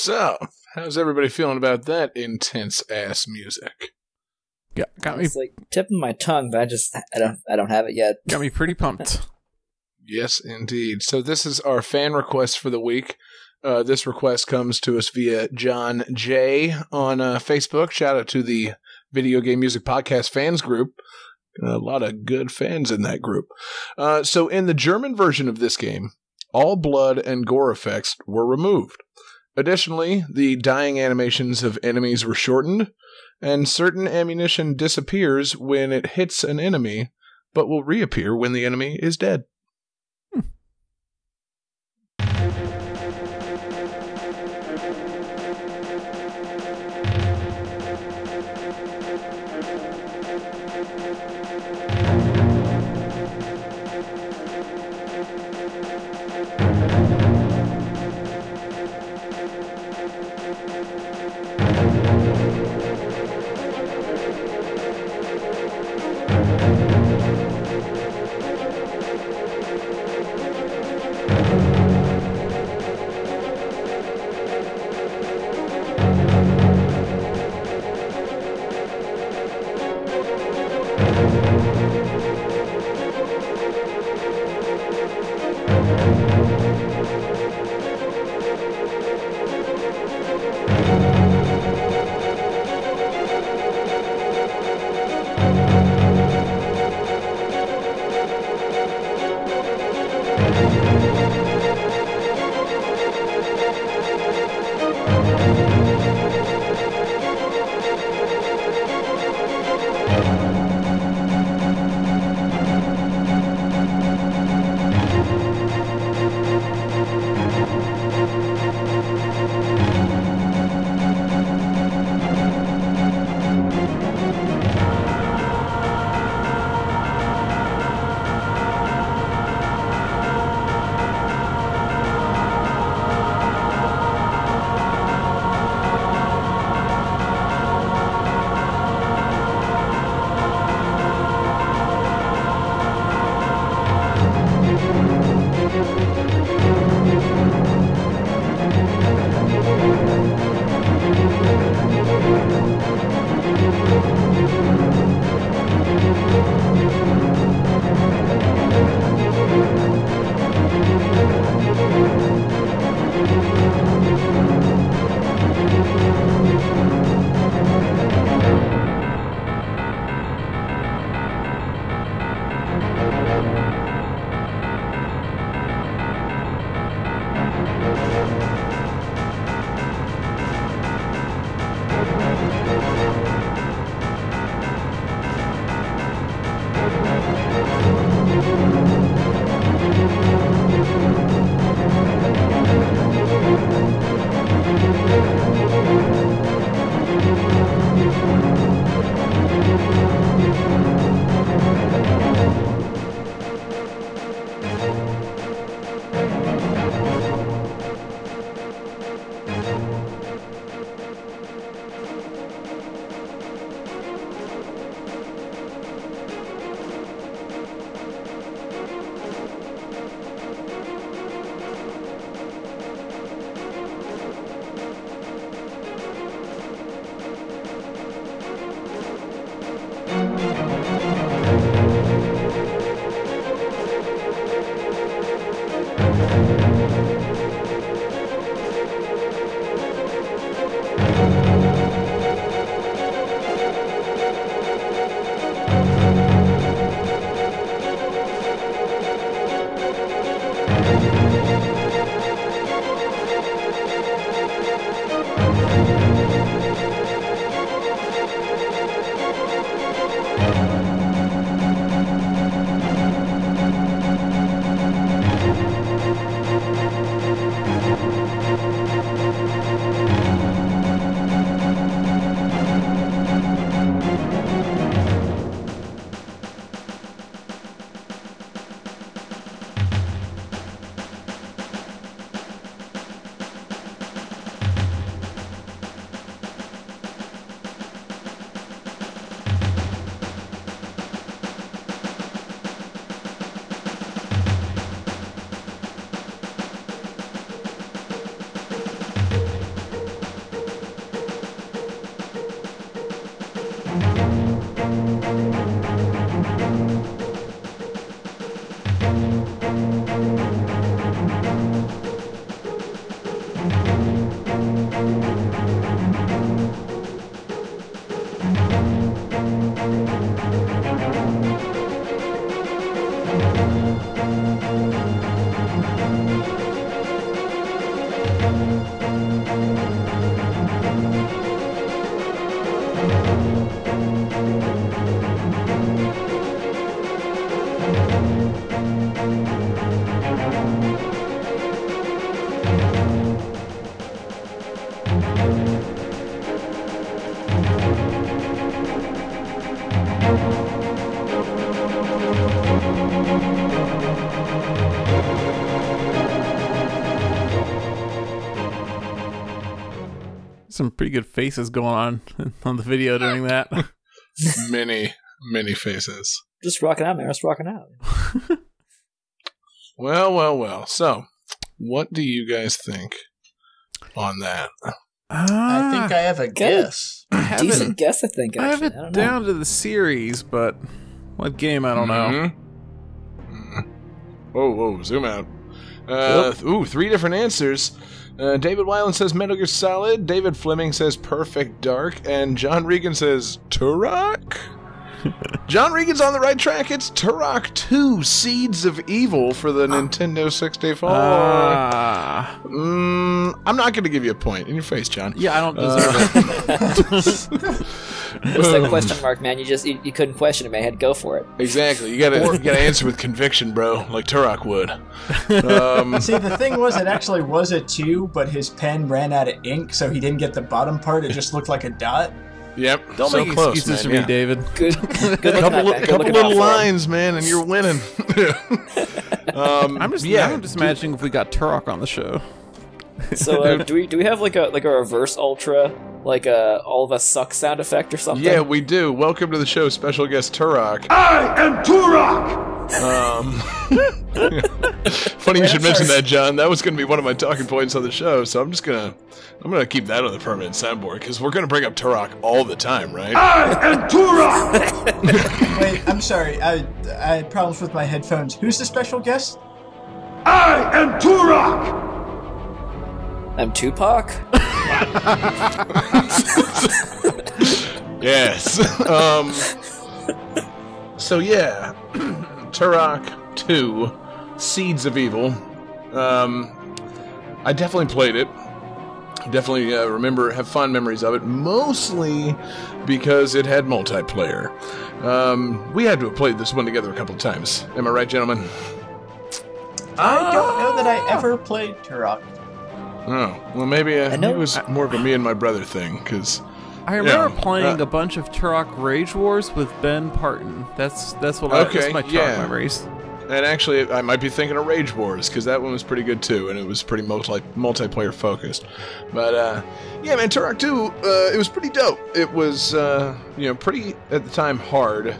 So, how's everybody feeling about that intense ass music? Got, got me It's like tipping my tongue, but I just I don't I don't have it yet. got me pretty pumped. Yes, indeed. So this is our fan request for the week. Uh, this request comes to us via John J on uh, Facebook. Shout out to the Video Game Music Podcast fans group. A lot of good fans in that group. Uh, so in the German version of this game, all blood and gore effects were removed. Additionally, the dying animations of enemies were shortened, and certain ammunition disappears when it hits an enemy, but will reappear when the enemy is dead. Some pretty good faces going on on the video during that. many, many faces. Just rocking out, man. Just rocking out. Well, well, well. So, what do you guys think on that? I think I have a guess. I have Decent it, guess, I think. I have it I don't know. down to the series, but what game? I don't know. Mhm. Mhm. Whoa, whoa, zoom out. Uh, Ooh, three different answers. Uh, David Weiland says Metal Gear Solid. David Fleming says Perfect Dark. And John Regan says Turok. John Regan's on the right track. It's Turok 2 Seeds of Evil for the Nintendo 64. Ah. Mm, I'm not going to give you a point. In your face, John. yeah, I don't deserve it. It's that question mark, man. You just you, you couldn't question it, man. You had to go for it. Exactly. You gotta you gotta answer with conviction, bro, like Turok would. Um, See, the thing was, it actually was a two, but his pen ran out of ink, so he didn't get the bottom part. It just looked like a dot. Yep. Don't so make close, excuses man, for yeah. me, David. Good, good looking couple, out, li- couple little out for him. lines, man, and you're winning. um, I'm just yeah. I'm just imagining if we got Turok on the show. So uh, do we do we have like a like a reverse ultra like a all of us suck sound effect or something? Yeah, we do. Welcome to the show, special guest Turok. I am Turok! Um, funny you should mention that, John. That was going to be one of my talking points on the show, so I'm just gonna I'm gonna keep that on the permanent soundboard because we're gonna bring up Turok all the time, right? I am Turok! Wait, I'm sorry. I, I had problems with my headphones. Who's the special guest? I am Turok! I'm Tupac. Yes. um. So yeah, Turok Two, Seeds of Evil. Um, I definitely played it. Definitely uh, remember, have fond memories of it. Mostly because it had multiplayer. Um, we had to have played this one together a couple of times. Am I right, gentlemen? I don't know that I ever played Turok. Oh, well, maybe, uh, I know- it was more of a me and my brother thing. Because I remember Yeah, playing uh, a bunch of Turok Rage Wars with Ben Parton. That's that's what I, Okay, that's my Turok yeah. memories. And actually, I might be thinking of Rage Wars because that one was pretty good too, and it was pretty multi multiplayer focused. But uh, yeah, man, Turok 2, uh, it was pretty dope. It was uh, you know pretty at the time hard,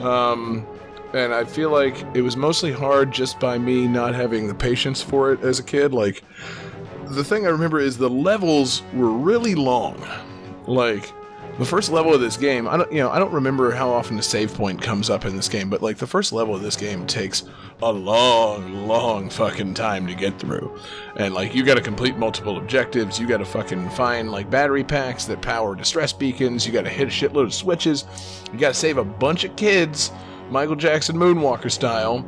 um, and I feel like it was mostly hard just by me not having the patience for it as a kid. Like the thing I remember is the levels were really long. Like the first level of this game, I don't, you know, I don't remember how often the save point comes up in this game, but like the first level of this game takes a long, long fucking time to get through, and like you got to complete multiple objectives, you got to fucking find like battery packs that power distress beacons, you got to hit a shitload of switches, you got to save a bunch of kids, Michael Jackson Moonwalker style.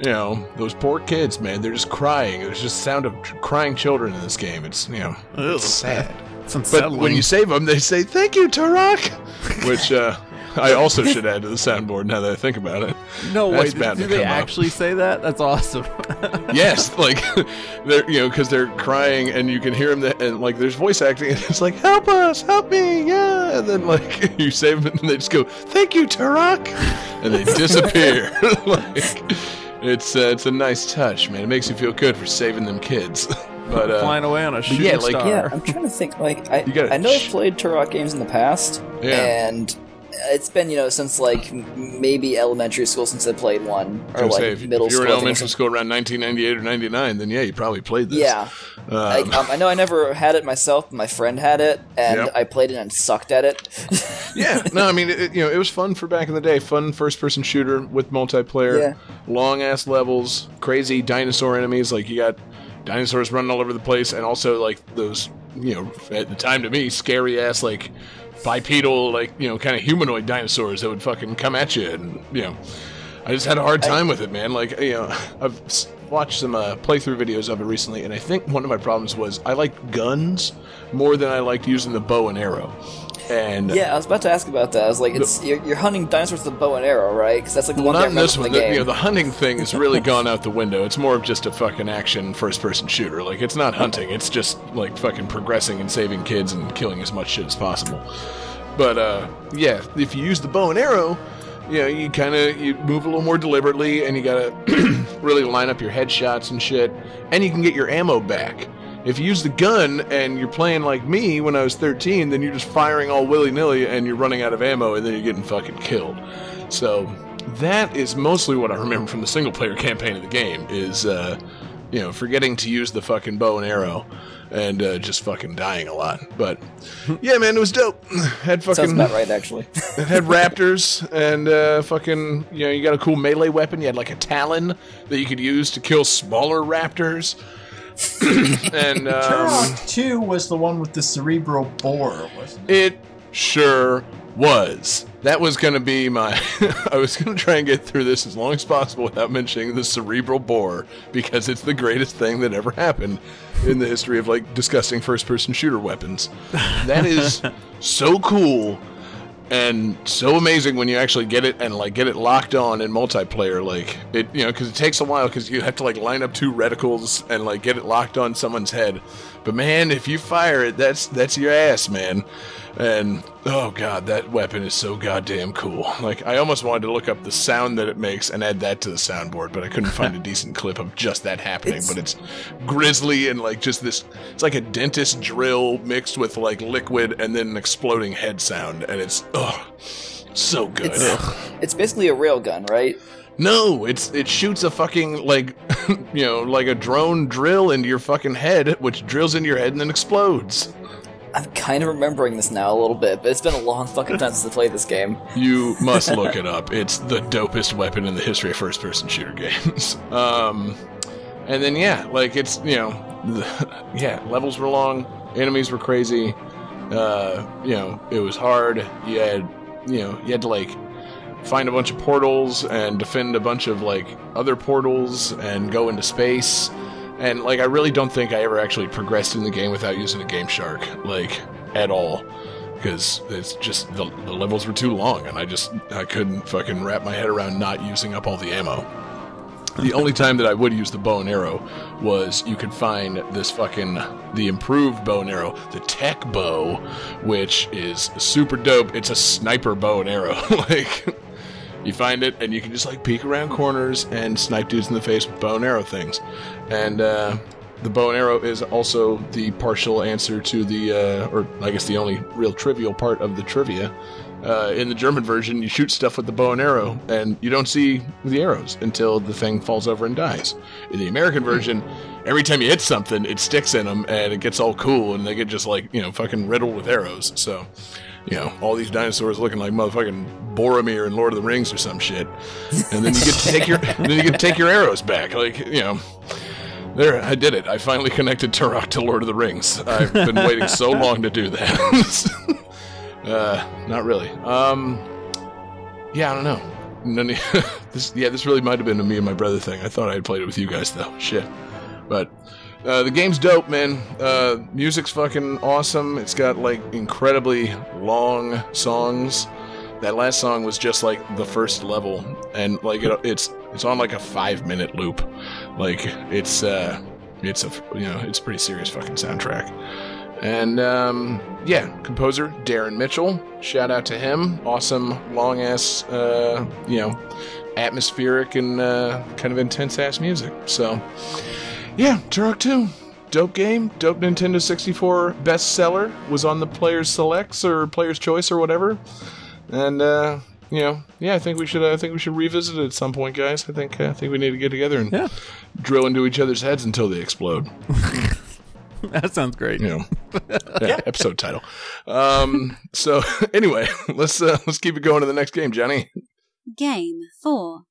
You know, those poor kids, man, they're just crying. There's just sound of tr- crying children in this game. It's, you know, it's sad. It's But when you save them, they say, Thank you, Turok! Which uh, I also should add to the soundboard now that I think about it. no way, That's did, bound do to they come up. actually say that? That's awesome. Yes, like, they're, you know, because they're crying and you can hear them, and like, there's voice acting, and it's like, Help us, help me, yeah! And then, like, you save them, and they just go, Thank you, Turok! And they disappear. like, it's, uh, it's a nice touch, man. It makes you feel good for saving them kids. But, uh, Flying away on a shooting yeah, like- star. Yeah, I'm trying to think. Like, I I know I've sh- played Turok games in the past, Yeah. and it's been you know since like maybe elementary school since I played one, or like say, if, middle if you were in I think, or elementary school around 1998 or 99, then yeah, you probably played this. Yeah, I, Um, um, I know I never had it myself, but my friend had it, and Yep. I played it and sucked at it. yeah, no, I mean, it, you know, it was fun for back in the day. Fun first-person shooter with multiplayer, Yeah. long ass levels, crazy dinosaur enemies. Like you got dinosaurs running all over the place, and also like those, you know, at the time to me, scary ass like bipedal, like you know, kind of humanoid dinosaurs that would fucking come at you, and you know. I just had a hard time with it, man. Like, you know, I've watched some uh, playthrough videos of it recently, and I think one of my problems was I liked guns more than I liked using the bow and arrow. And Yeah, I was about to ask about that. I was like, it's you're, you're hunting dinosaurs with a bow and arrow, right? Because that's like the one not thing in this one. the The, game. you know, the hunting thing has really gone out the window. It's more of just a fucking action first-person shooter. Like it's not hunting. It's just like fucking progressing and saving kids and killing as much shit as possible. But uh, yeah, if you use the bow and arrow, you know, you kind of you move a little more deliberately, and you gotta really line up your headshots and shit, and you can get your ammo back. If you use the gun and you're playing like me when I was 13, then you're just firing all willy nilly and you're running out of ammo and then you're getting fucking killed. So that is mostly what I remember from the single player campaign of the game is, uh, you know, forgetting to use the fucking bow and arrow and uh, just fucking dying a lot. But yeah, man, it was dope. Had Sounds fucking about right, actually. it had raptors and uh, fucking you know you got a cool melee weapon. You had like a talon that you could use to kill smaller raptors. and um, Turok 2 was the one with the cerebral bore, wasn't it? it sure was. That was going to be my. I was going to try and get through this as long as possible without mentioning the cerebral bore because it's the greatest thing that ever happened in the history of like disgusting first-person shooter weapons. That is so cool and so amazing when you actually get it and like get it locked on in multiplayer like it you know because it takes a while because you have to like line up two reticles and like get it locked on someone's head but man if you fire it that's that's your ass man. And oh god that weapon is so goddamn cool. Like i almost wanted to look up the sound that it makes and add that to the soundboard but i couldn't find a decent clip of just that happening. It's- but it's grisly and like just this it's like a dentist drill mixed with like liquid and then an exploding head sound. And it's oh so good. It's, it's basically a railgun, right? No it's it shoots a fucking like you know like a drone drill into your fucking head which drills into your head and then explodes I'm kind of remembering this now a little bit, but it's been a long fucking time since I played this game. You must look it up. It's the dopest weapon in the history of first person shooter games. Um, and then, yeah, like it's, you know, yeah, levels were long, enemies were crazy. Uh, you know, it was hard. You had, you know, you had to like find a bunch of portals and defend a bunch of like other portals and go into space. And like, I really don't think I ever actually progressed in the game without using a Game Shark, like at all, because it's just the, the levels were too long, and I just I couldn't fucking wrap my head around not using up all the ammo. The only time that I would use the bow and arrow was you could find this fucking the improved bow and arrow, the tech bow, which is super dope. It's a sniper bow and arrow, like. You find it, and you can just like peek around corners and snipe dudes in the face with bow and arrow things. And uh, the bow and arrow is also the partial answer to the, uh, or I guess the only real trivial part of the trivia. Uh, in the German version, you shoot stuff with the bow and arrow, and you don't see the arrows until the thing falls over and dies. In the American version, every time you hit something, it sticks in them, and it gets all cool, and they get just like you know fucking riddled with arrows. So you know, all these dinosaurs looking like motherfucking Boromir in Lord of the Rings or some shit. And then you get to take your then you get to take your arrows back. Like, you know. There, I did it. I finally connected Turok to Lord of the Rings. I've been waiting so long to do that. uh, not really. Um, yeah, I don't know. None this, yeah, this really might have been a me and my brother thing. I thought I had played it with you guys though. Shit, but uh, the game's dope, man. Uh, music's fucking awesome. It's got like incredibly long songs. That last song was just like the first level, and like it, it's it's on like a five minute loop. Like it's uh, it's a you know it's a pretty serious fucking soundtrack. And um, yeah, composer Darren Mitchell. Shout out to him. Awesome, long ass, uh, you know, atmospheric and uh, kind of intense ass music. So yeah, Turok 2. Dope game, dope Nintendo 64 bestseller. Was on the Player's Selects or Player's Choice or whatever. And uh, you know, yeah, I think we should. I think we should revisit it at some point, guys. I think. I think we need to get together and Yeah. drill into each other's heads until they explode. That sounds great. You know, yeah, episode title. Um, so anyway, let's uh, let's keep it going to the next game, Johnny. Game 4.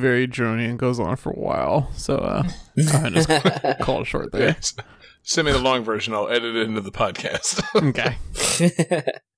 Very drony and goes on for a while. So uh, I'm just call it short there. Yes. Send me the long version. I'll edit it into the podcast. Okay.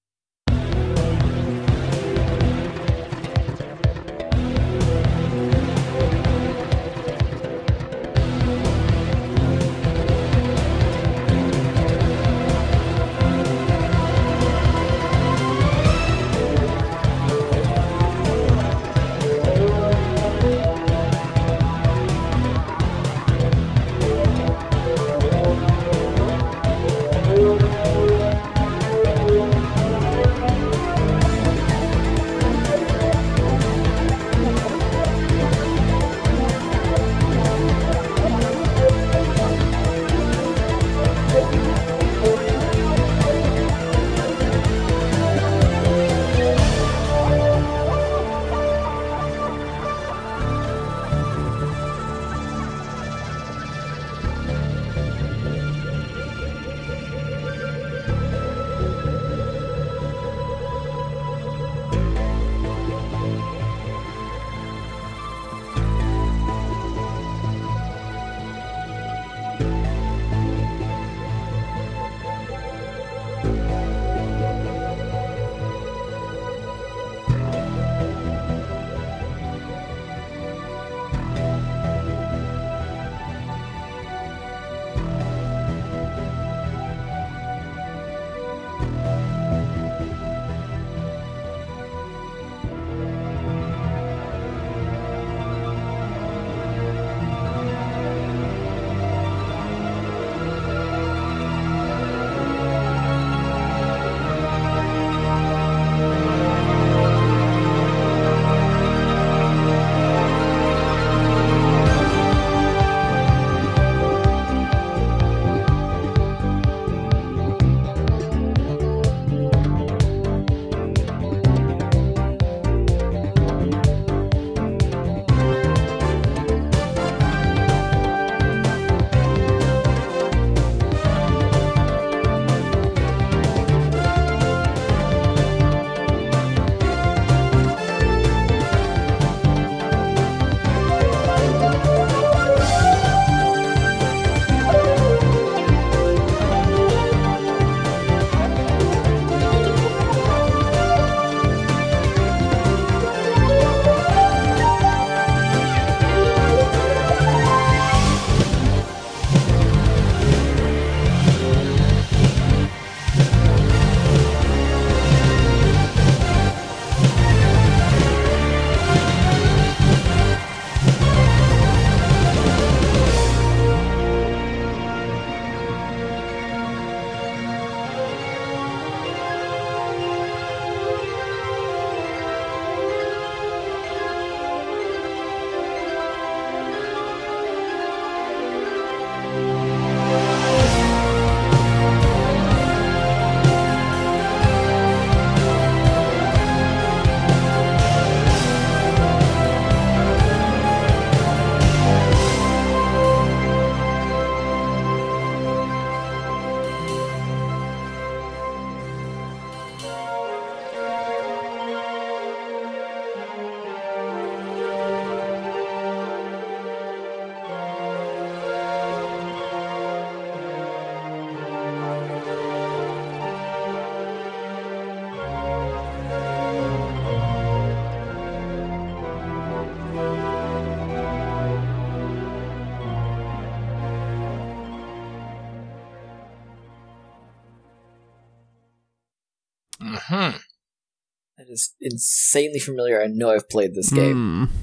insanely familiar. I know I've played this game, Hmm.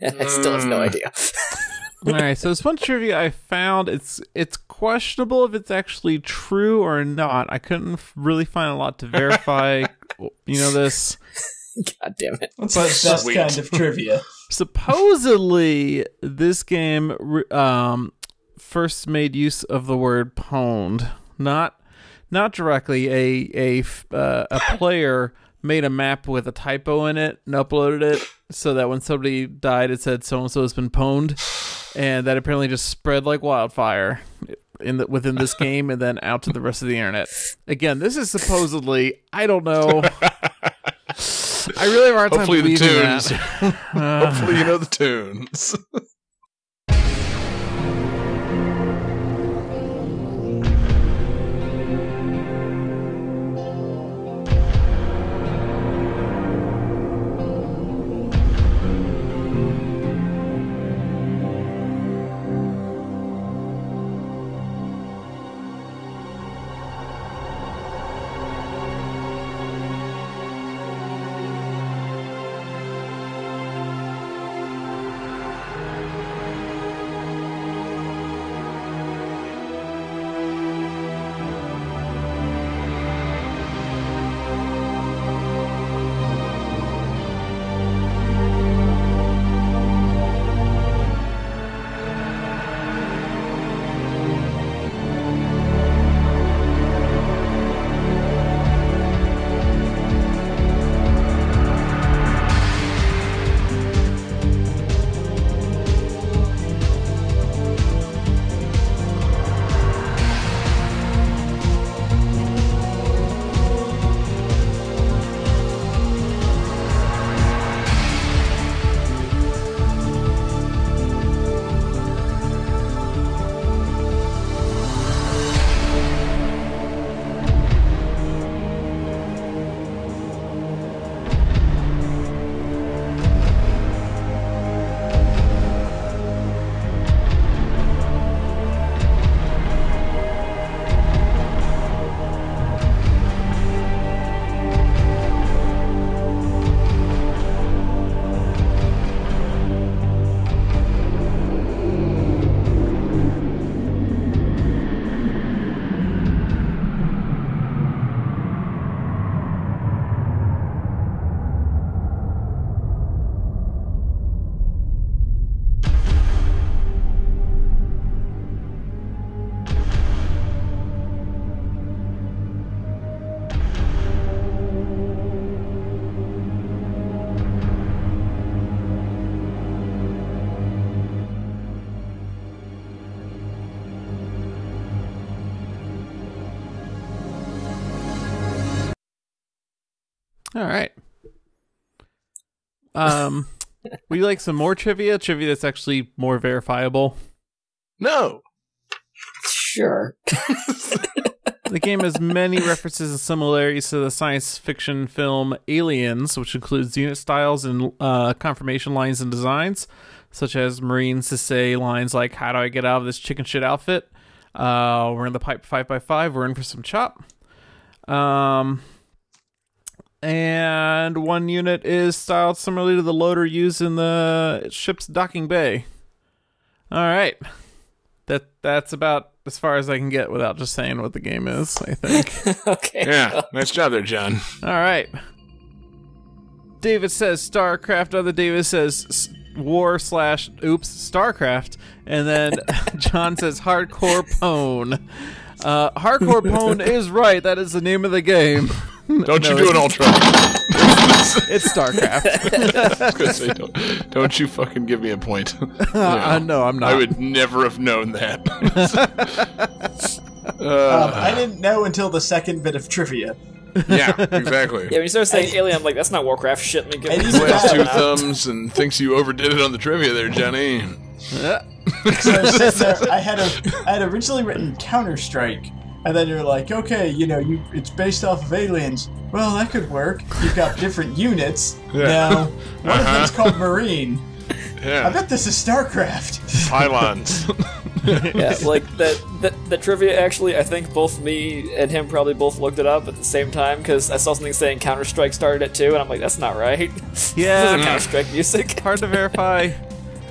and I still have no Mm. idea. All right, so this one trivia I found it's it's questionable if it's actually true or not. I couldn't really find a lot to verify. you know this. God damn it! That's the best kind of trivia. Supposedly, this game um, first made use of the word pwned, not not directly. a uh, a player made a map with a typo in it and uploaded it so that when somebody died, it said so and so has been pwned, and that apparently just spread like wildfire in the, within this game and then out to the rest of the internet. Again, this is supposedly I don't know. I really have a hard time Hopefully the tunes. that. Hopefully you know the tunes. All right. Um, would you like some more trivia? Trivia that's actually more verifiable. No. Sure. The game has many references and similarities to the science fiction film Aliens, which includes unit styles and uh, confirmation lines and designs, such as Marines to say lines like, How do I get out of this chicken shit outfit? Uh, we're in the pipe five by five. we're in for some chop. Um, and one unit is styled similarly to the loader used in the ship's docking bay. All right. That that's about as far as I can get without just saying what the game is, I think. okay. Yeah. Nice job there, John. All right. David says StarCraft. Other David says War slash Oops StarCraft, and then John says Hardcore Pwn. Uh, Hardcore Pwn is right. That is the name of the game. Don't No, you do an ultra. It's StarCraft. I say, don't, don't you fucking give me a point. uh, no, I'm not. I would never have known that. Um, uh, I didn't know until the second bit of trivia. yeah, exactly. Yeah, when you start saying alien, I'm like, that's not Warcraft shit. Let me And get he's Who has got- two thumbs and thinks you overdid it on the trivia there, Johnny. Yeah. So I, was there, I had a, I had originally written Counter Strike, and then you're like, okay, you know, you it's based off of aliens. Well, that could work. You've got different units. Yeah. Now, one of them's uh-huh. called Marine. I bet this is StarCraft. pylons. yeah, like that, that the trivia actually, I think both me and him probably both looked it up at the same time because I saw something saying Counter Strike started it too, and I'm like, that's not right. Yeah. Counter Strike music. Hard to verify.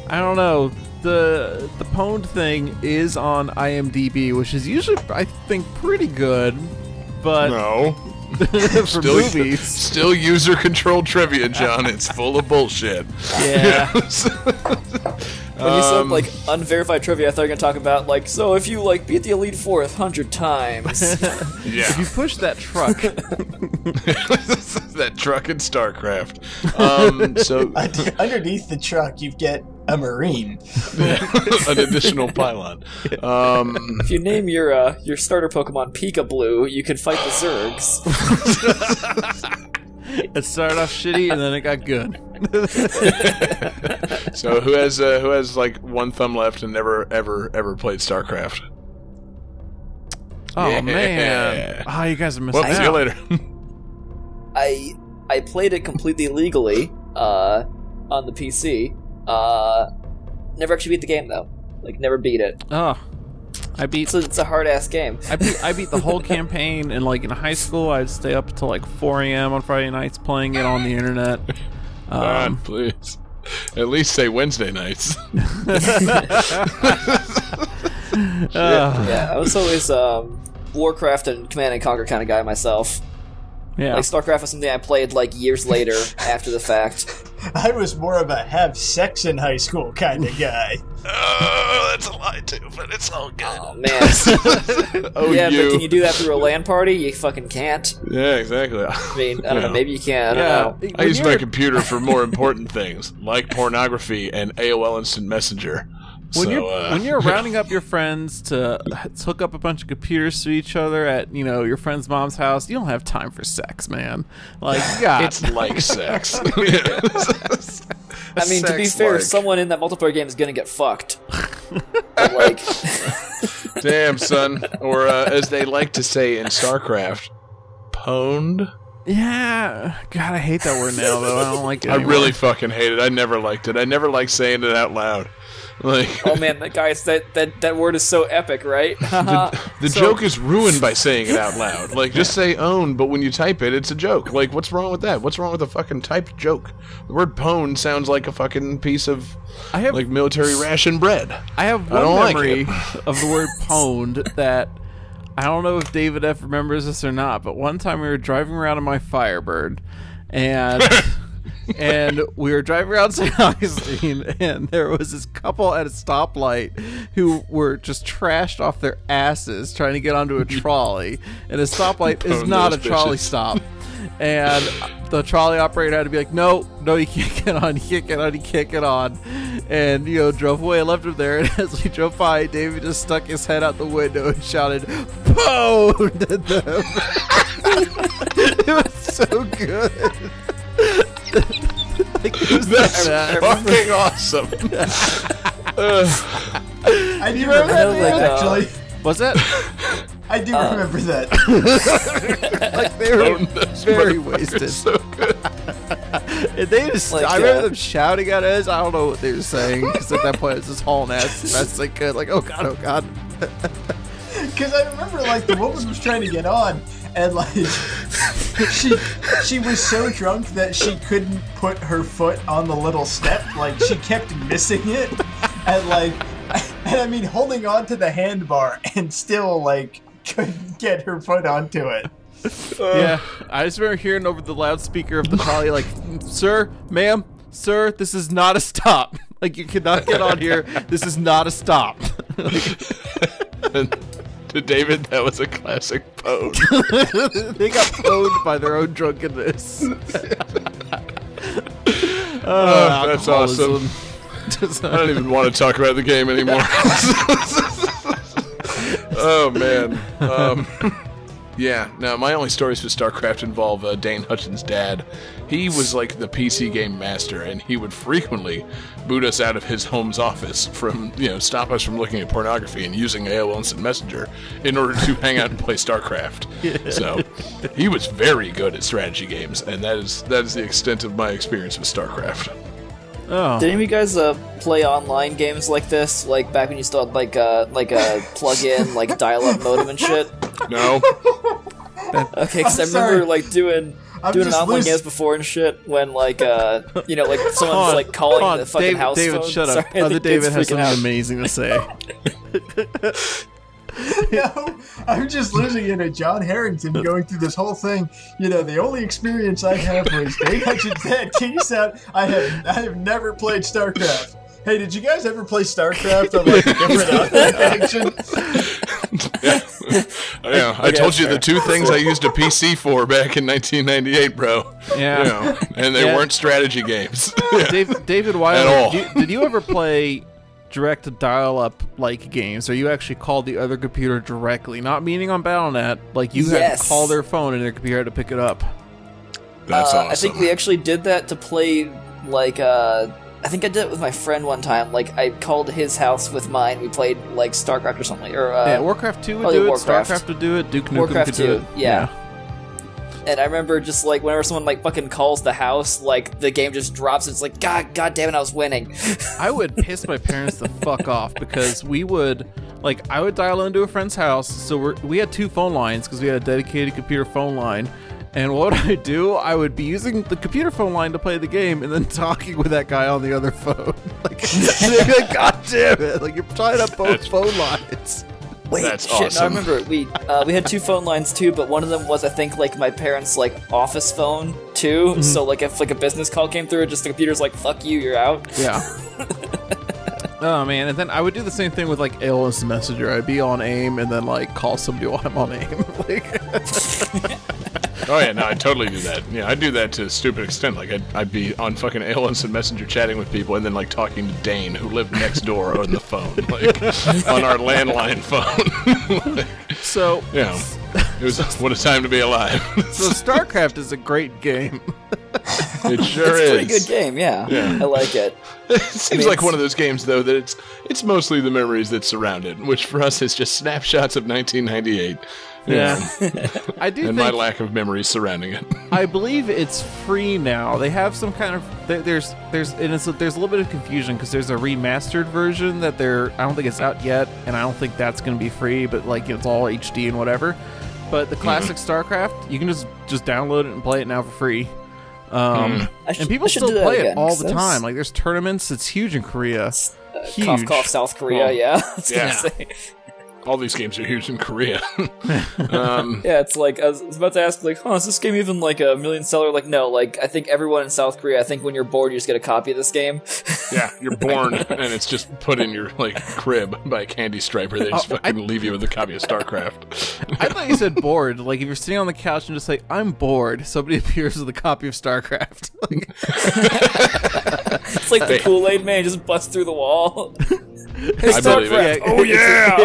I don't know. The the pwned thing is on IMDb, which is usually I think pretty good, but no. for Still, movies, still user controlled trivia, John. It's full of bullshit. yeah. When you said Um, like unverified trivia, I thought you were gonna talk about like, so if you like beat the Elite Four a hundred times, Yeah. If you push that truck, that truck in StarCraft. Um, so Underneath the truck, you get a Marine. an additional pylon. Um, if you name your uh, your starter Pokemon Pika Blue, you can fight the Zergs. It started off shitty and then it got good. So who has uh, who has like one thumb left and never ever ever played StarCraft? Oh Yeah. man! Oh, you guys are missing Well, see you later. I I played it completely legally uh, on the PC. Uh, never actually beat the game though. Like never beat it. Oh, I beat It's a, it's a hard ass game. I beat I beat the whole campaign, and like in high school, I'd stay up until like 4 a.m. on Friday nights playing it on the internet. God, Um, please. At least say Wednesday nights. uh, Yeah, I was always um, Warcraft and Command and Conquer kind of guy myself. yeah. Like StarCraft was something I played like years later after the fact. I was more of a have sex in high school kind of guy. oh, that's a lie too, but it's all good. Oh man. oh, yeah, you. but can you do that through a LAN party? You fucking can't. Yeah, exactly. I mean, I don't Yeah. know. Maybe you can. I don't yeah. know. I When use my you're- computer for more important things, like pornography and AOL Instant Messenger. When so, you're uh, when you're rounding up your friends to hook up a bunch of computers to each other at you know your friend's mom's house, you don't have time for sex, man. Like, yeah, it's like sex. I mean, to be fair, like. someone in that multiplayer game is gonna get fucked. Like, Damn, son. Or uh, as they like to say in StarCraft, pwned. yeah. God, I hate that word now though. I don't like it. I really fucking hate it. I never liked it. I never liked saying it out loud. Like oh man, that guys, that that that word is so epic, right? the joke is ruined by saying it out loud. Like just say own, but when you type it, it's a joke. Like what's wrong with that? What's wrong with a fucking typed joke? The word pwned sounds like a fucking piece of I have like military ration bread. I have I one don't like memory it. of the word pwned that I don't know if David F remembers this or not, but one time we were driving around in my Firebird and and we were driving around St. Augustine and there was this couple at a stoplight who were just trashed off their asses trying to get onto a trolley. And a stoplight is oh, not a trolley bitches. stop. And the trolley operator had to be like, no, no, you can't get on, you can't get on, you can't get on. And, you know, drove away, and left him there. And as we drove by, David just stuck his head out the window and shouted, pwned at them. it was so good. Like, That's that fucking awesome. I do remember remember that, that, like, uh, actually. Was it? I do remember that. like, they were very wasted. So good. And they just, Like, I remember uh, them shouting at us. I don't know what they were saying because at that point it was just hauling ass as fast as they could. Like, oh god, oh god. Because I remember, like, the woman was trying to get on, and like, she she was so drunk that she couldn't put her foot on the little step. Like, she kept missing it, and like, and I mean, holding on to the handbar and still like couldn't get her foot onto it. Uh. yeah, I just remember hearing over the loudspeaker of the trolley, like, "Sir, ma'am, sir, this is not a stop. Like, you cannot get on here. This is not a stop." And to David, that was a classic pose. they got pwned by their own drunkenness. oh, Oh, that's awesome. I don't even want to talk about the game anymore. oh man. Um, yeah. No, my only stories with StarCraft involve uh, Dane Hutchins' dad. He was like the PC game master, and he would frequently boot us out of his home's office from you know stop us from looking at pornography and using AOL Instant Messenger in order to hang out and play StarCraft. So he was very good at strategy games, and that is that is the extent of my experience with StarCraft. Oh. Did any of you guys uh, play online games like this? Like back when you still had like uh, like a plug-in like dial-up modem and shit? No. Okay, because I remember sorry. like doing I'm doing an online loose. games before and shit when like uh you know like someone's Hold like calling hold the fucking David, house David, phone. shut up. Sorry, Other David has something out. amazing to say. No, I'm just losing it at John Harrington going through this whole thing. You know, the only experience I have was Dave Hutchins' dad keys out. I have I have never played StarCraft. Hey, did you guys ever play StarCraft on like a different audio connection? Yeah, I told you the two things I used a PC for back in 1998, bro. Yeah. You know, and they Yeah. weren't strategy games. Dave, David At Wilder, all. Did, you, did you ever play direct to dial up like games or you actually called the other computer directly? Not meaning on Battle.net, like you had to call their phone and their computer had to pick it up. That's Uh, awesome. I think we actually did that to play like uh I think I did it with my friend one time. Like I called his house with mine. We played like StarCraft or something. Or uh, yeah, Warcraft 2 would do it, Warcraft. StarCraft would do it, Duke Nukem Warcraft could do 2, it. yeah. And I remember just like whenever someone like fucking calls the house, like the game just drops. It's like God, God damn it, I was winning. I would piss my parents the fuck off because we would like I would dial into a friend's house. So we're, we had two phone lines because we had a dedicated computer phone line. And what would I do? I would be using the computer phone line to play the game and then talking with that guy on the other phone. Like, they'd like, God damn it! Like you're tying up both phone lines. Wait, That's shit! No, I awesome. remember we uh, we had two phone lines too, but one of them was I think like my parents' like office phone too. Mm-hmm. So like if like a business call came through, it just the computer's like "fuck you, you're out." Yeah. oh man, and then I would do the same thing with like AOS Messenger. I'd be on AIM and then like call somebody while I'm on AIM. like, Oh yeah, no, I totally do that. Yeah, I do that to a stupid extent. Like I'd, I'd be on fucking AOL Instant Messenger chatting with people, and then like talking to Dane, who lived next door on the phone, like on our landline phone. so you know, it was what a time to be alive. so StarCraft is a great game. it sure It's a pretty is. good game, yeah. Yeah. I like it. It seems mean, like it's- one of those games though that it's it's mostly the memories that surround it, which for us is just snapshots of 1998. Yeah. I do and think my lack of memories surrounding it. I believe it's free now. They have some kind of there- there's there's and it's, there's a little bit of confusion because there's a remastered version that they're I don't think it's out yet, and I don't think that's going to be free. But like it's all HD and whatever. But the mhm. classic StarCraft, you can just just download it and play it now for free. Um, hmm. I should- and people still do that play it all all 'cause the that's- time. Like there's tournaments. It's huge in Korea. Uh, huge. Cough, cough, South Korea, Oh. yeah. I was gonna Yeah. Say. All these games are huge in Korea. um, Yeah, it's like I was, about to ask, like, huh, is this game even like a million seller? Like, no, like I think everyone in South Korea, I think when you're bored, you just get a copy of this game. yeah, you're born and it's just put in your like crib by a candy striper. They just Oh, I- fucking leave you with a copy of StarCraft. I thought you said bored. Like if you're sitting on the couch and just like I'm bored, somebody appears with a copy of StarCraft. Like, It's like the Kool Aid Man just busts through the wall. I believe it. yeah, oh yeah!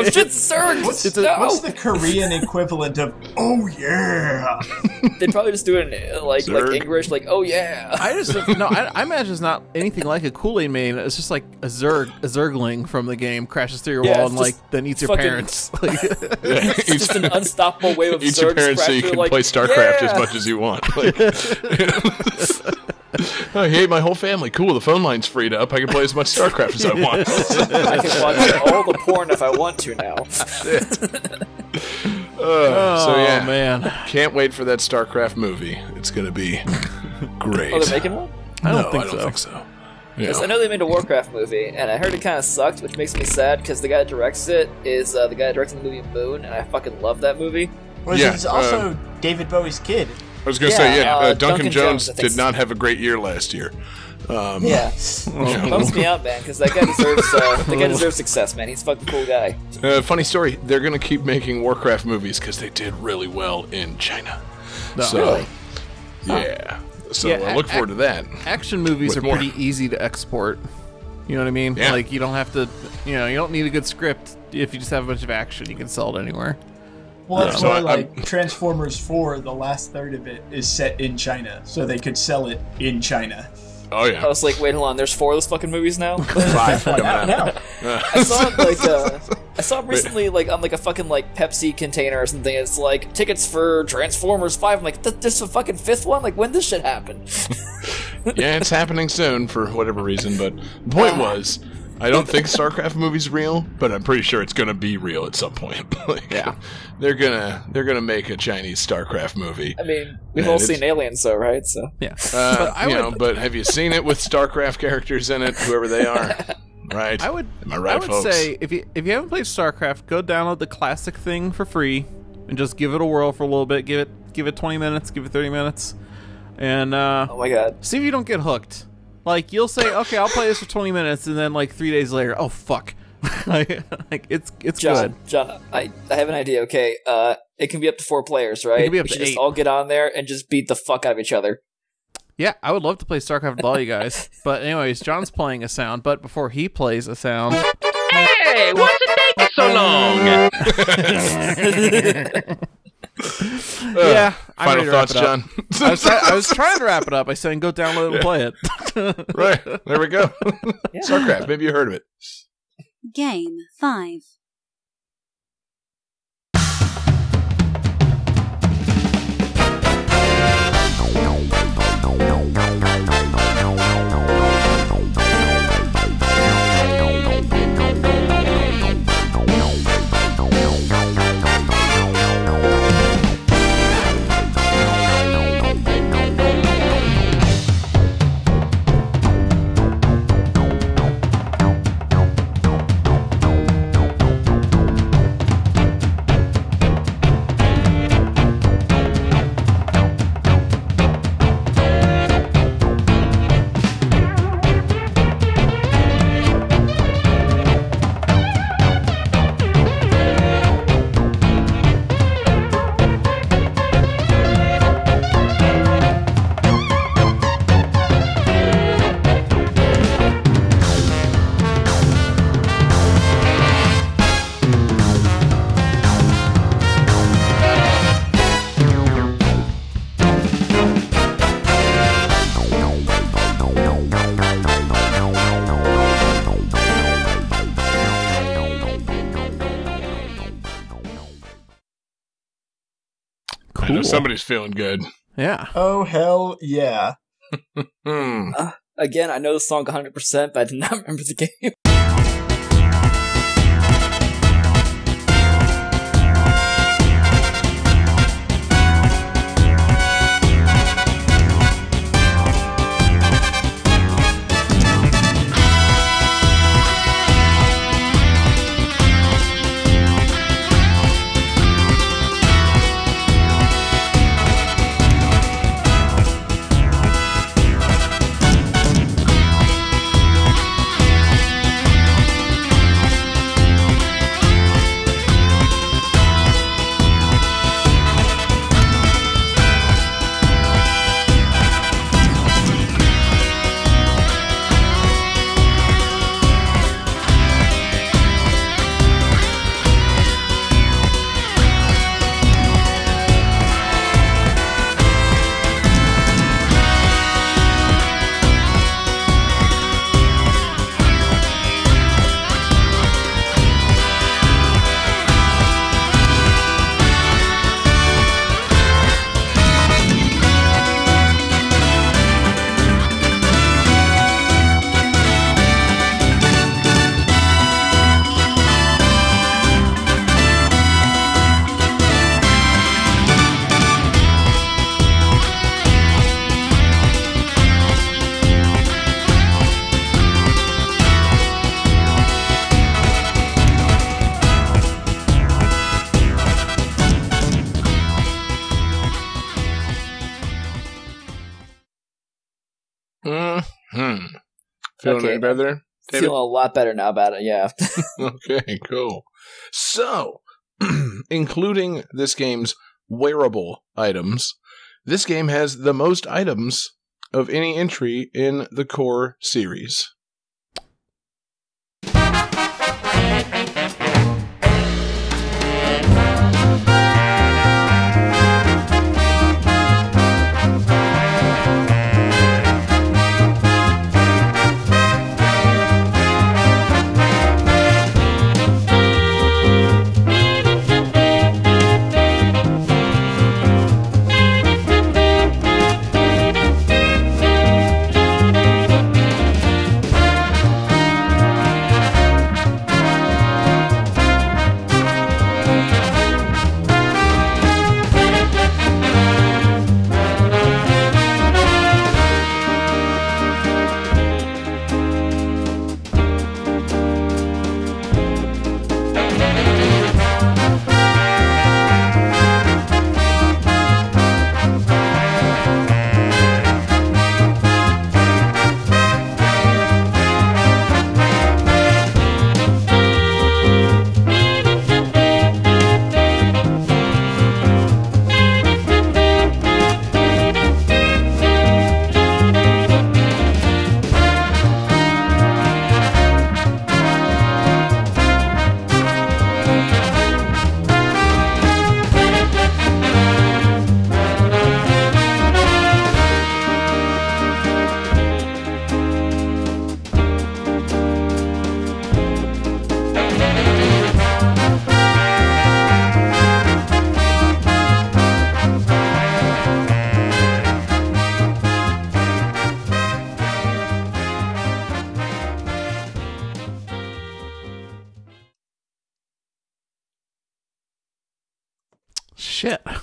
Shit, Zerg! What's, no! what's the Korean equivalent of "Oh yeah"? They'd probably just do it in like Zerg. like English, like oh yeah. I just no. I, I imagine it's not anything like a Kool Aid Man. It's just like a zerg, a zergling from the game crashes through your Yeah, wall and like then eats your fucking- parents. Like, Yeah, It's just an unstoppable wave of Eat your parents so you can like, play StarCraft yeah! as much as you want. Like, oh, he ate my whole family. Cool, the phone line's freed up. I can play as much StarCraft as I want. I can watch all the porn if I want to now. Uh, so oh yeah, man, can't wait for that StarCraft movie. It's gonna be great. Oh, they're making one. I don't no, think I don't so. think so. Yeah. I know they made a Warcraft movie, and I heard it kind of sucked, which makes me sad because the guy that directs it is uh, the guy that directed the movie Moon, and I fucking love that movie. Which Yeah, is also David Bowie's kid. I was gonna Yeah, say, yeah, uh, uh, Duncan, Duncan Jones, Jones, I think did not have a great year last year. Um, Yeah, bums me out, man, because that guy deserves uh, the guy deserves success, man. He's a fucking cool guy. Uh, funny story. They're gonna keep making Warcraft movies because they did really well in China. so, Really? yeah. So Yeah, I look ac- forward to that. Action movies With are more. pretty easy to export. You know what I mean? Yeah. Like you don't have to. You know, you don't need a good script if you just have a bunch of action. You can sell it anywhere. Well, that's So why I- like Transformers 4, the last third of it is set in China, so they could sell it in China. Oh yeah, I was like, wait, hold on. There's four of those fucking movies now. five coming out. No, I saw it like uh, I saw it recently like on like a fucking like Pepsi container or something. It's like tickets for Transformers Five. I'm like, "Th- this is a fucking fifth one. Like, when this shit happen? yeah, it's happening soon for whatever reason. But the point was, I don't think StarCraft movie's real, but I'm pretty sure it's gonna be real at some point. like, Yeah. they're gonna they're gonna make a Chinese StarCraft movie. I mean, we've Man, all seen Aliens, though, right? So Yeah. Uh, but I you would. know, but have you seen it with StarCraft characters in it, whoever they are? Right. I would. Am I right, I would folks? say if you if you haven't played StarCraft, go download the classic thing for free and just give it a whirl for a little bit. Give it give it 20 minutes. Give it 30 minutes, and uh, oh my god, see if you don't get hooked. Like you'll say, okay, I'll play this for 20 minutes, and then like three days later, oh fuck, like, like, it's it's John, good. John, I I have an idea. Okay, uh, it can be up to four players, right? can be up we to should just all get on there and just beat the fuck out of each other. Yeah, I would love to play StarCraft with all you guys. But anyways, John's playing a sound. But before he plays a sound, Hey, what's it taking so long? Uh, yeah, I'm Final ready to wrap thoughts, it up. John. I was, try- I was trying to wrap it up by saying go download and play it. right there we go. Starcraft. Maybe you heard of it. Game 5. I know somebody's feeling good. Yeah. Oh hell yeah! Hmm. Again, I know the song 100%, but I did not remember the game. Any better? David? Feeling a lot better now about it, yeah. Okay, cool. So, including this game's wearable items, this game has the most items of any entry in the core series.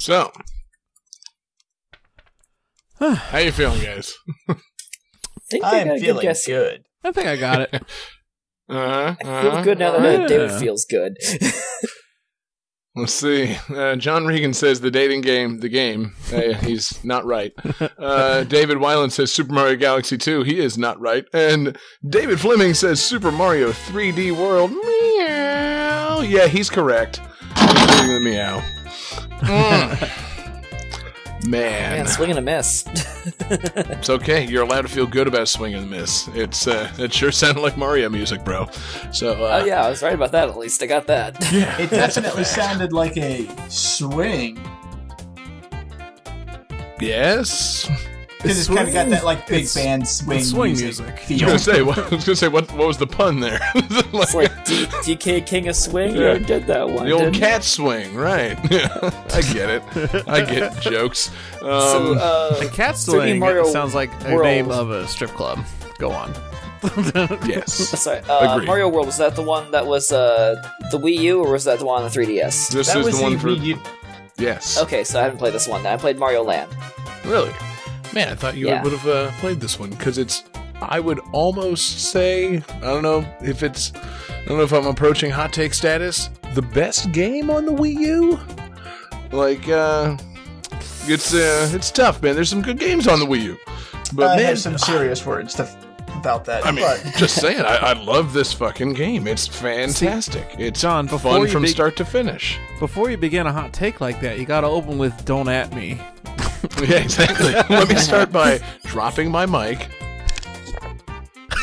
So, how you feeling, guys? I think I got a I'm good feeling guess. good. I think I got it. Uh-huh, I feel uh-huh. good now that uh, Yeah. David feels good. Let's see. Uh, John Regan says the dating game, the game. Uh, he's not right. Uh, David Weiland says Super Mario Galaxy 2. He is not right. And David Fleming says Super Mario 3D World. Meow. Yeah, he's correct. He's doing the meow. Mm. Man, Man, swing and a miss. it's okay. You're allowed to feel good about swing and miss. It's uh, it sure sounded like Mario music, bro. So uh, oh yeah, I was right about that. At least I got that. Yeah, It definitely sounded like a swing. yes. Because it's kind of got that like big band swing, swing music. music. I feel. was gonna say, what, I was gonna say, what, what was the pun there? Like, It's like D- DK King of Swing. You Yeah. already did that one. the old didn't you? cat swing, right? Yeah, I get it. I get jokes. Um, So, uh, The cat swing Mario sounds like a World. name of a strip club. Go on. yes, sorry, uh, Agreed. Mario World was that the one that was uh, the Wii U, or was that the one on the 3DS? this That is was the one the for Wii U. yes. Okay, so I haven't played this one. I played Mario Land. Really, man, I thought you Yeah. would have uh, played this one because it's. I would almost say I don't know if it's. I don't know if I'm approaching hot take status. The best game on the Wii U. Like, uh, it's uh, it's tough, man. There's some good games on the Wii U, but I man, have some serious words to, about that. I mean, but just saying, I, I love this fucking game. It's fantastic. it's John, before fun from be- start to finish. Before you begin a hot take like that, you gotta open with "Don't at me." Yeah, exactly. let me start by dropping my mic.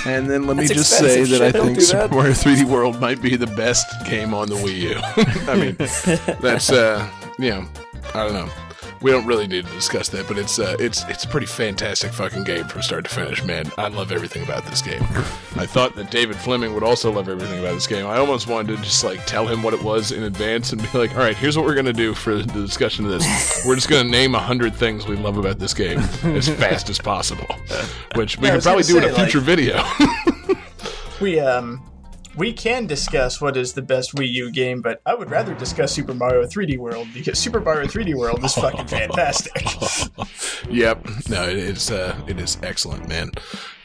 And then let me That's just say that I shit, don't think do Super that. Mario 3D World might be the best game on the Wii U. I mean, that's uh, you know, I don't know. We don't really need to discuss that, but it's uh, it's it's a pretty fantastic fucking game from start to finish, man. I love everything about this game. I thought that David Fleming would also love everything about this game. I almost wanted to just like tell him what it was in advance and be like, "All right, here's what we're gonna do for the discussion of this. We're just gonna name a hundred things we love about this game as fast as possible." Which we Yeah, could probably do gonna in a future like- video. we um we can discuss what is the best Wii U game, but I would rather discuss Super Mario 3D World because Super Mario 3D World is fucking fantastic. Yep. No, it is. Uh, it is excellent, man.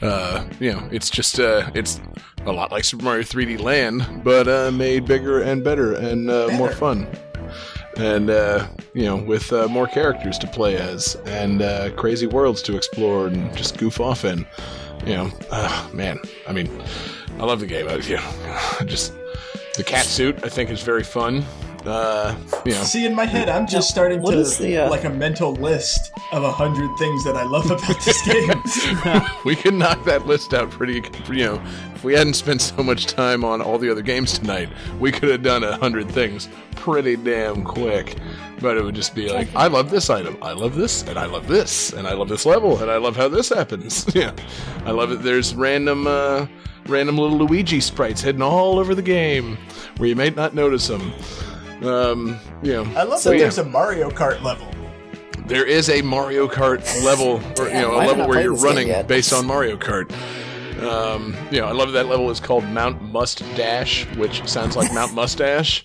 Uh, you know, it's just uh, it's a lot like Super Mario 3D Land, but uh, made bigger and better and uh, more fun. And uh, you know, with uh, more characters to play as and uh, crazy worlds to explore and just goof off in. You know, uh, man. I mean, I love the game. I, you know, just the cat suit. I think is very fun. Uh, you know, See, in my head, I'm just starting what to the, uh, like a mental list of a hundred things that I love about this game. we could knock that list out pretty, you know, if we hadn't spent so much time on all the other games tonight, we could have done a hundred things pretty damn quick. But it would just be like, I love this item, I love this, and I love this, and I love this level, and I love how this happens. yeah, I love it. There's random, uh, random little Luigi sprites hidden all over the game where you might not notice them. Um, yeah. I love So, that yeah. there's a Mario Kart level. there is a Mario Kart level, or you know, a level where you're running based on Mario Kart. Um, you know, I love that level is called Mount Must Dash, which sounds like Mount Mustache.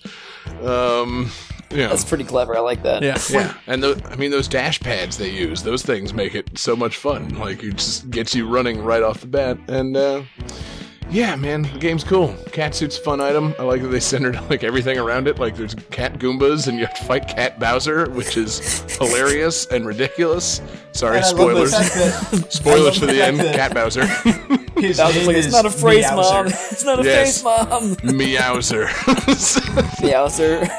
Um, you know, That's pretty clever. I like that. Yeah. yeah, and the, I mean those dash pads they use, those things make it so much fun. Like it just gets you running right off the bat, and uh, yeah, man, the game's cool. Catsuit's a fun item. I like that they centered like everything around it. Like there's cat Goombas, and you have to fight Cat Bowser, which is hilarious and ridiculous. Sorry, And I love the spoilers. that Spoilers for the the end. that- Cat Bowser, his I was name like, is it's not a phrase, Meowser. mom. It's not a Yes. phrase, mom. Meowser. Meowser.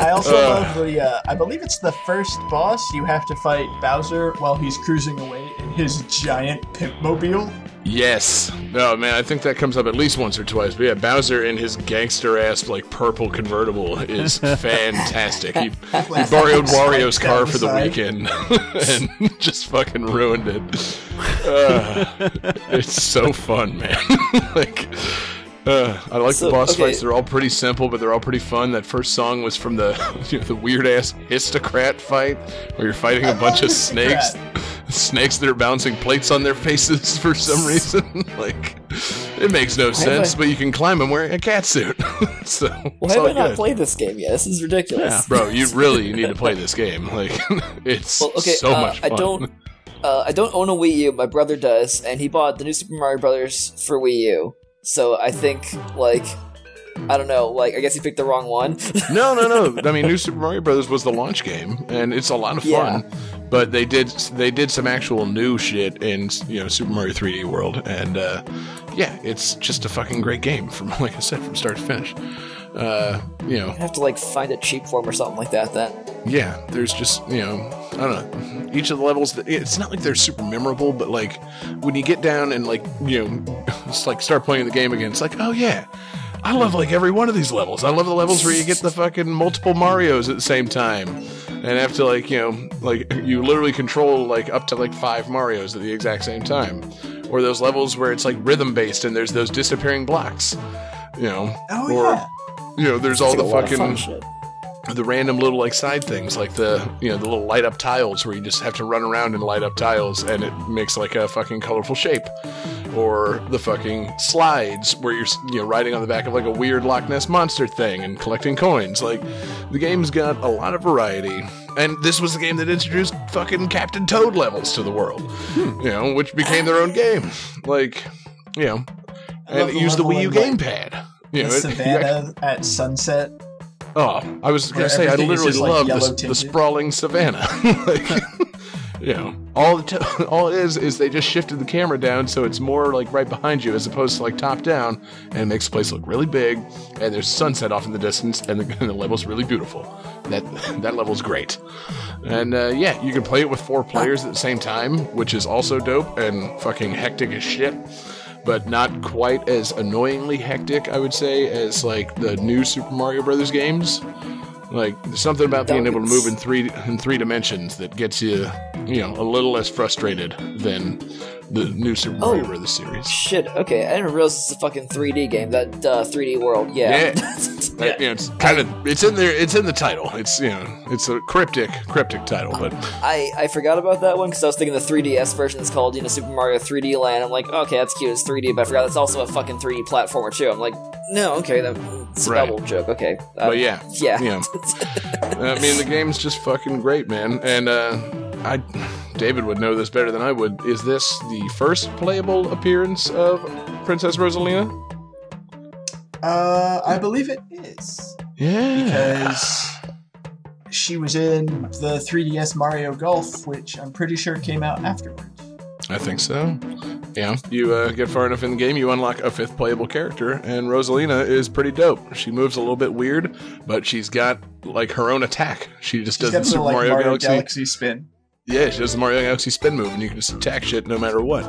I also Uh. love the. Uh, I believe it's the first boss you have to fight Bowser while he's cruising away in his giant pimp mobile. Yes. No, man, I think that comes up at least once or twice. But yeah, Bowser in his gangster ass, like, purple convertible is fantastic. He, he borrowed Wario's car for the weekend and just fucking ruined it. Uh, it's so fun, man. like, uh, I like So, the boss okay. fights. They're all pretty simple, but they're all pretty fun. That first song was from the you know, the weird ass Hisstocrat fight, where you're fighting a bunch of snakes, Hisstocrat. snakes that are bouncing plates on their faces for some reason. like, It makes no sense, I- but you can climb them wearing a cat suit. so Why have I not good. played this game yet? This is ridiculous. Bro, you really you need to play this game. Like, it's Well, okay, so uh, much I don't. Uh, I don't own a Wii U. My brother does, and he bought the new Super Mario Brothers for Wii U. So I think, like, I don't know. Like, I guess he picked the wrong one. No, no, no. I mean, New Super Mario Brothers was the launch game, and it's a lot of Yeah. fun. But they did they did some actual new shit in you know Super Mario 3D World, and uh, yeah, it's just a fucking great game from like I said from start to finish. Uh, you know, have to like find a cheap form or something like that. Then. yeah, there's just you know I don't know each of the levels. It's not like they're super memorable, but like when you get down and like you know, it's like start playing the game again. It's like oh yeah. I love like every one of these levels. I love the levels where you get the fucking multiple Mario's at the same time, and have to like you know like you literally control like up to like five Mario's at the exact same time, or those levels where it's like rhythm based and there's those disappearing blocks, you know, Oh or yeah. you know there's all It's the like a fucking. The random little like side things like the you know the little light up tiles where you just have to run around and light up tiles and it makes like a fucking colorful shape. Or the fucking slides where you're you know riding on the back of like a weird Loch Ness monster thing and collecting coins. Like the game's got a lot of variety. And this was the game that introduced fucking Captain Toad levels to the world you know which became their own game. Like you know and it the used the Wii U like, gamepad. You The know, it- savannah at sunset. Oh, I was going to say I literally just, like, love the, the sprawling savannah. like, you know, all it t- all it is is they just shifted the camera down so it's more like right behind you as opposed to like top down, and it makes the place look really big. And there's sunset off in the distance, and the, and the level's really beautiful. That that level's great. And uh, yeah, you can play it with four players at the same time, which is also dope and fucking hectic as shit but not quite as annoyingly hectic, I would say, as like the new Super Mario Brothers games. Like there's something about being able to move in three in three dimensions that gets you, you know, a little less frustrated than the new Super Mario Oh. Brothers series. Shit. Okay, I didn't realize it's a fucking 3D game. That uh, 3D world. Yeah. Yeah. You know, it's kind of it's in there. It's in the title. It's you know, it's a cryptic cryptic title, but I, I forgot about that one because I was thinking the 3DS version is called, you know, Super Mario 3D Land. I'm like, okay, that's cute, it's 3D, but I forgot that's also a fucking 3D platformer too. I'm like, no, okay, that's a Right. double joke. Okay, uh, but yeah, yeah, you know, I mean, the game's just fucking great, man. And uh, I, David would know this better than I would. Is this the first playable appearance of Princess Rosalina? Uh, I believe it is Yeah. because she was in the 3DS Mario Golf, which I'm pretty sure came out afterwards. I think so. Yeah, you uh, get far enough in the game, you unlock a fifth playable character, and Rosalina is pretty dope. She moves a little bit weird, but she's got like her own attack. She just She's does the Super like Mario, Mario, Galaxy. Galaxy. spin. Yeah, she does the Mario Galaxy spin move, and you can just attack shit no matter what,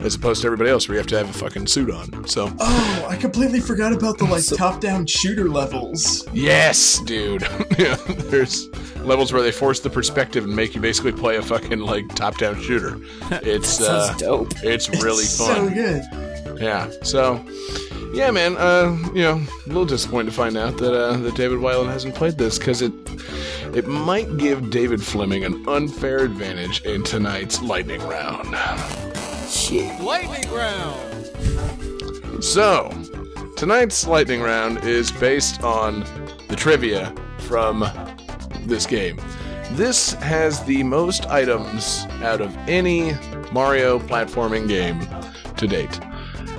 as opposed to everybody else where you have to have a fucking suit on. So Oh, I completely forgot about the like top-down shooter levels. Yes, dude. yeah, there's levels where they force the perspective and make you basically play a fucking like top-down shooter. It's uh, dope. it's really It's fun. So good. Yeah. So, yeah, man. Uh, you know, a little disappointed to find out that uh, that David Weiland hasn't played this because it it might give David Fleming an unfair advantage in tonight's lightning round. Shit. Lightning round. So, tonight's lightning round is based on the trivia from this game. This has the most items out of any Mario platforming game to date.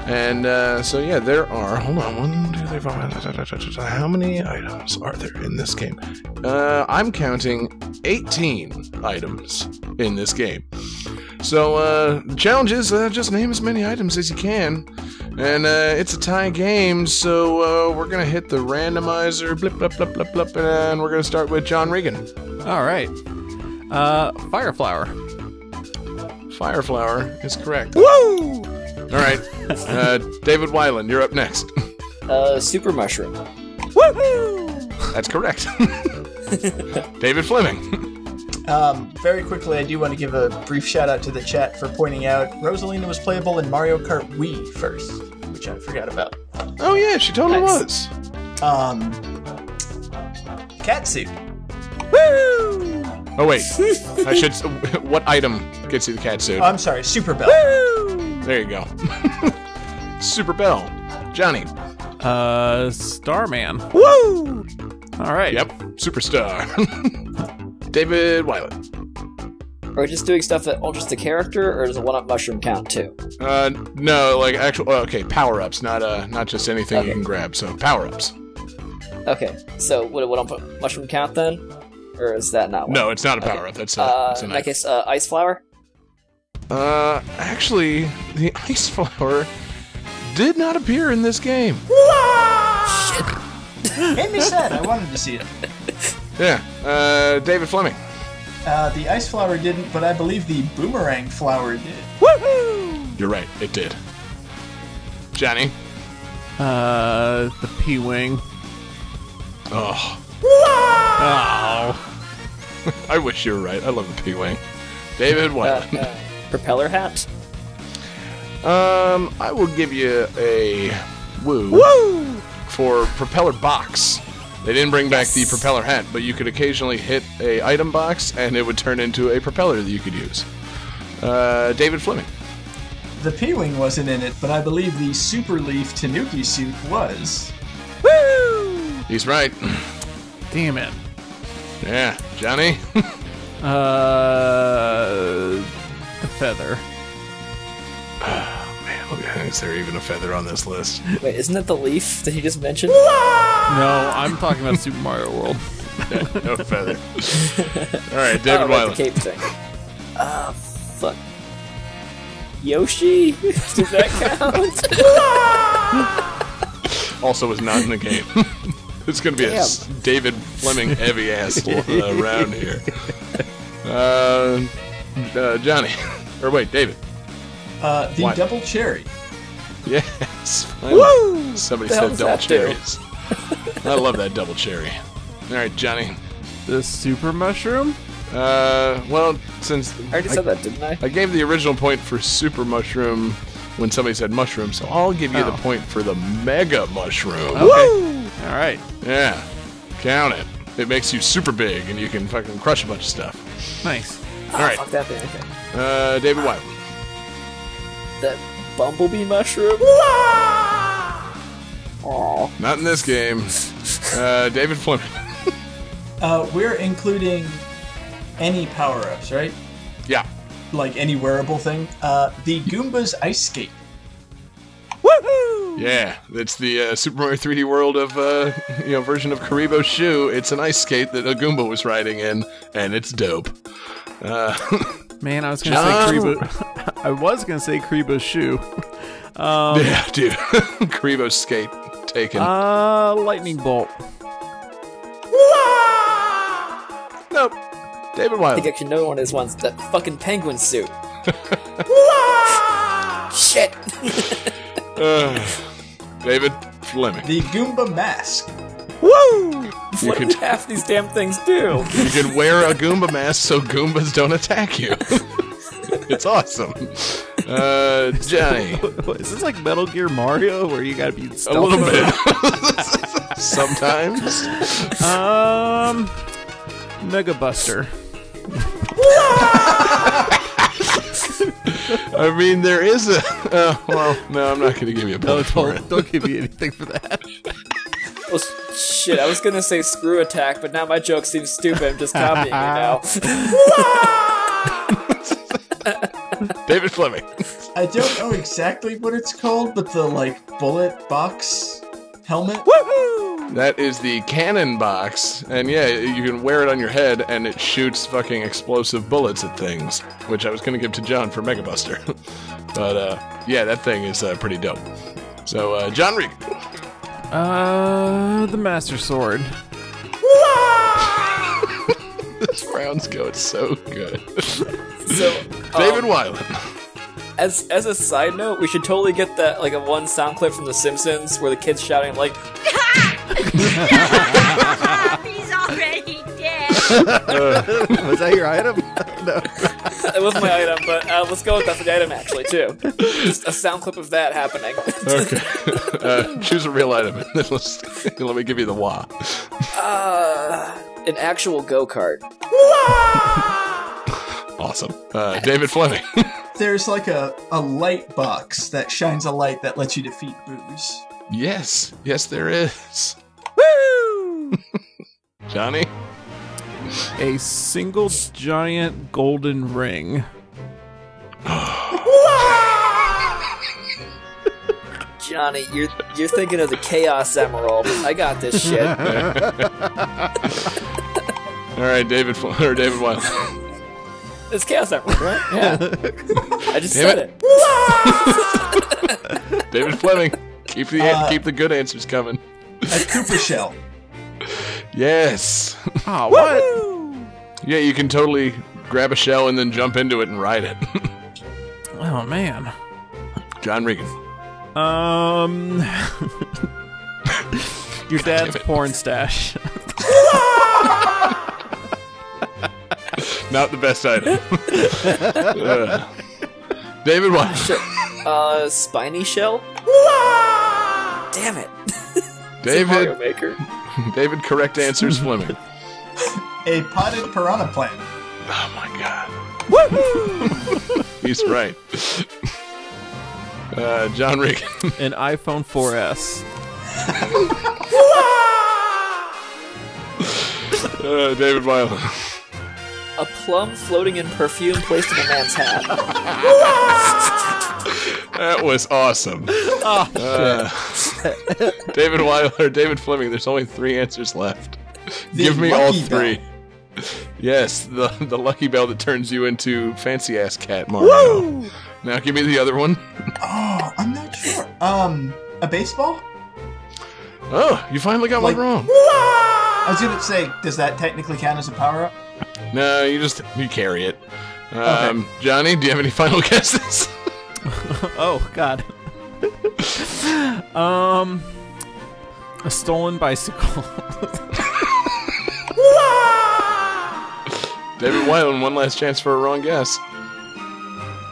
And uh, so, yeah, there are. Hold on. One, two, three, four. How many items are there in this game? Uh, I'm counting 18 items in this game. So, uh, the challenge is uh, just name as many items as you can. And uh, it's a tie game, so uh, we're gonna hit the randomizer, blip, blip, blip, blip, blip, and we're gonna start with John Regan. All right. Uh, Fire Flower. Fireflower is correct. Woo! All right, uh, David Weiland, you're up next. Uh, Super Mushroom. That's correct. David Fleming. Um, very quickly, I do want to give a brief shout out to the chat for pointing out Rosalina was playable in Mario Kart Wii first, which I forgot about. Oh yeah, she totally Nice. was. Um, catsuit. Woo! Oh wait, I should. What item gets you the cat suit? Oh, I'm sorry, Super Bell. There you go. Super Bell. Johnny. Uh, Starman. Woo! All right. Yep. Superstar. David Weiland. Are we just doing stuff that alters the character, or does a one-up mushroom count too? Uh, no, like actual. oh, Okay, power ups, not uh, not just anything Okay. you can grab. So power ups. Okay, so would would a mushroom count then, or is that not? One? No, it's not a power up. That's a, Uh, that's a in that case, uh, ice flower. Uh, actually, the ice flower did not appear in this game. Made me sad. I wanted to see it. Yeah. Uh, David Fleming. Uh, the ice flower didn't, but I believe the boomerang flower did. Woohoo! You're right. It did. Johnny. Uh, the P Wing. Oh, Oh. I wish you were right. I love the P wing. David Uh, Weiland. Propeller hat. Um, I will give you a woo. Woo! For propeller box. They didn't bring back the propeller hat, but you could occasionally hit a item box and it would turn into a propeller that you could use. Uh, David Fleming. The P-Wing wasn't in it, but I believe the Super Leaf Tanuki suit was. Woo! He's right. Damn it. Yeah, Johnny. Uh, the feather. Man, is there even a feather on this list? Wait, isn't that the leaf that he just mentioned? No, I'm talking about Super Mario World. no feather. All right, David oh, right, the cape thing. Ah, fuck. Yoshi? Does that count? also was not in the game. it's going to be a David Fleming heavy ass uh, round here. Uh, uh, Johnny. Or wait, David. Uh, the What? Double Cherry. Yes. Woo! Somebody said double cherries. I love that double cherry. All right, Johnny. The Super Mushroom? Uh, well, since I already said that, didn't I? I gave the original point for super mushroom when somebody said mushroom, so I'll give you the Oh. point for the mega mushroom. Okay. All right. Yeah, count it. It makes you super big, and you can fucking crush a bunch of stuff. Nice. All right, Fuck that thing, okay. uh, David White. That bumblebee mushroom? Aw. Not in this game. Uh, David Fleming. Uh, we're including any power-ups, right? Yeah. Like any wearable thing. Uh, the Goomba's Ice Skate. Yeah, it's the uh, Super Mario 3D World of uh, you know version of Kuribo's shoe. It's an ice skate that a Goomba was riding in, and it's dope. Uh, Man, I was gonna John- say Kuribo. I was gonna say Kuribo's shoe. yeah, dude, Kuribo's skate taken. Uh, lightning bolt. nope. David I think Wilde. actually no one is once that fucking penguin suit. Shit! Uh, David Fleming. The Goomba Mask. You what could- do half these damn things do? You can wear a Goomba mask so Goombas don't attack you. it's awesome. Uh, Johnny. Is this like Metal Gear Mario, where you gotta be A little bit. Sometimes. Um, Mega Buster. I mean, there is a. Uh, well, no, I'm not going to give you a No, point for don't, don't give me anything for that. Well, shit, I was gonna say screw attack, but now my joke seems stupid. I'm just copying you now. David Fleming. I don't know exactly what it's called, but the like bullet box helmet. That is the cannon box, and yeah, you can wear it on your head, and it shoots fucking explosive bullets at things, which I was going to give to John for Mega Buster. but uh, yeah, that thing is uh, pretty dope. So, uh, John Reed. Uh, the Master Sword. this round's going so good. So, David um, Weiland. as as a side note, we should totally get that like a one sound clip from The Simpsons where the kids shouting like, He's already dead. Was that your item? no. "It wasn't my item," but uh, let's go with that for the item actually too. Just a sound clip of that happening. Okay. uh, choose a real item, and then let's, let me give you the wah. uh, an actual go kart. Awesome. Uh, David Fleming. there's like a, a light box that shines a light that lets you defeat boos. Yes, yes, there is. Woo! Johnny? A single giant golden ring. Johnny, you're you're thinking of the Chaos Emerald. I got this shit. All right, David Fl- or David Wild. It's Chaos Emerald, right? Yeah. I just Damn said it. it. David Fleming. Keep the Uh, keep the good answers coming. A Koopa shell. Yes. Ah, what? Yeah, you can totally grab a shell and then jump into it and ride it. Oh man. John Regan. Um. Your dad's porn stash. Not the best item. Uh, David Wild. Uh, spiny shell. Damn it. Mario David. Maker. David. Correct answers Fleming. A potted piranha plant. Oh my god. Woohoo! He's right. Uh, John Regan. An iPhone 4S. Uh, David Wild. A plum floating in perfume placed in a man's hat. That was awesome. Uh, David Wild or David Fleming. There's only three answers left. The Give me all three. Bell. Yes, the the lucky bell that turns you into fancy ass cat Mario. Now give me the other one. Oh, I'm not sure. Um, a baseball? Oh, you finally got Like- one wrong. I was gonna say, does that technically count as a power up? No, you just you carry it. Um, Johnny, do you have any final guesses? Oh God. um. A stolen bicycle. David Weiland, one last chance for a wrong guess.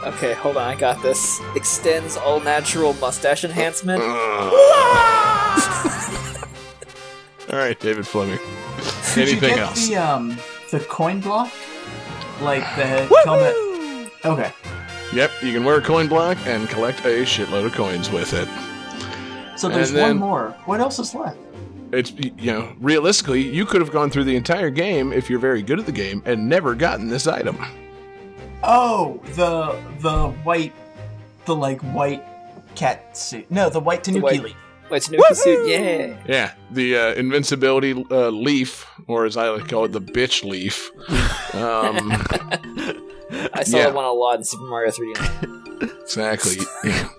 Okay, hold on, I got this. Extenze all natural mustache enhancement. All right, David Fleming. Did you Anything get else? the um the coin block? Like the helmet? Okay. Yep, you can wear a coin block and collect a shitload of coins with it. So there's then- one more. What else is left? It's you know, realistically, you could have gone through the entire game if you're very good at the game and never gotten this item. Oh, the the white, the like white cat suit. No, the white Tanuki white- leaf. Wait, Tanuki suit, yeah. Yeah, the uh, invincibility uh, leaf, or as I like to call it, the bitch leaf. Um, I saw Yeah. that one a lot in Super Mario 3D. exactly.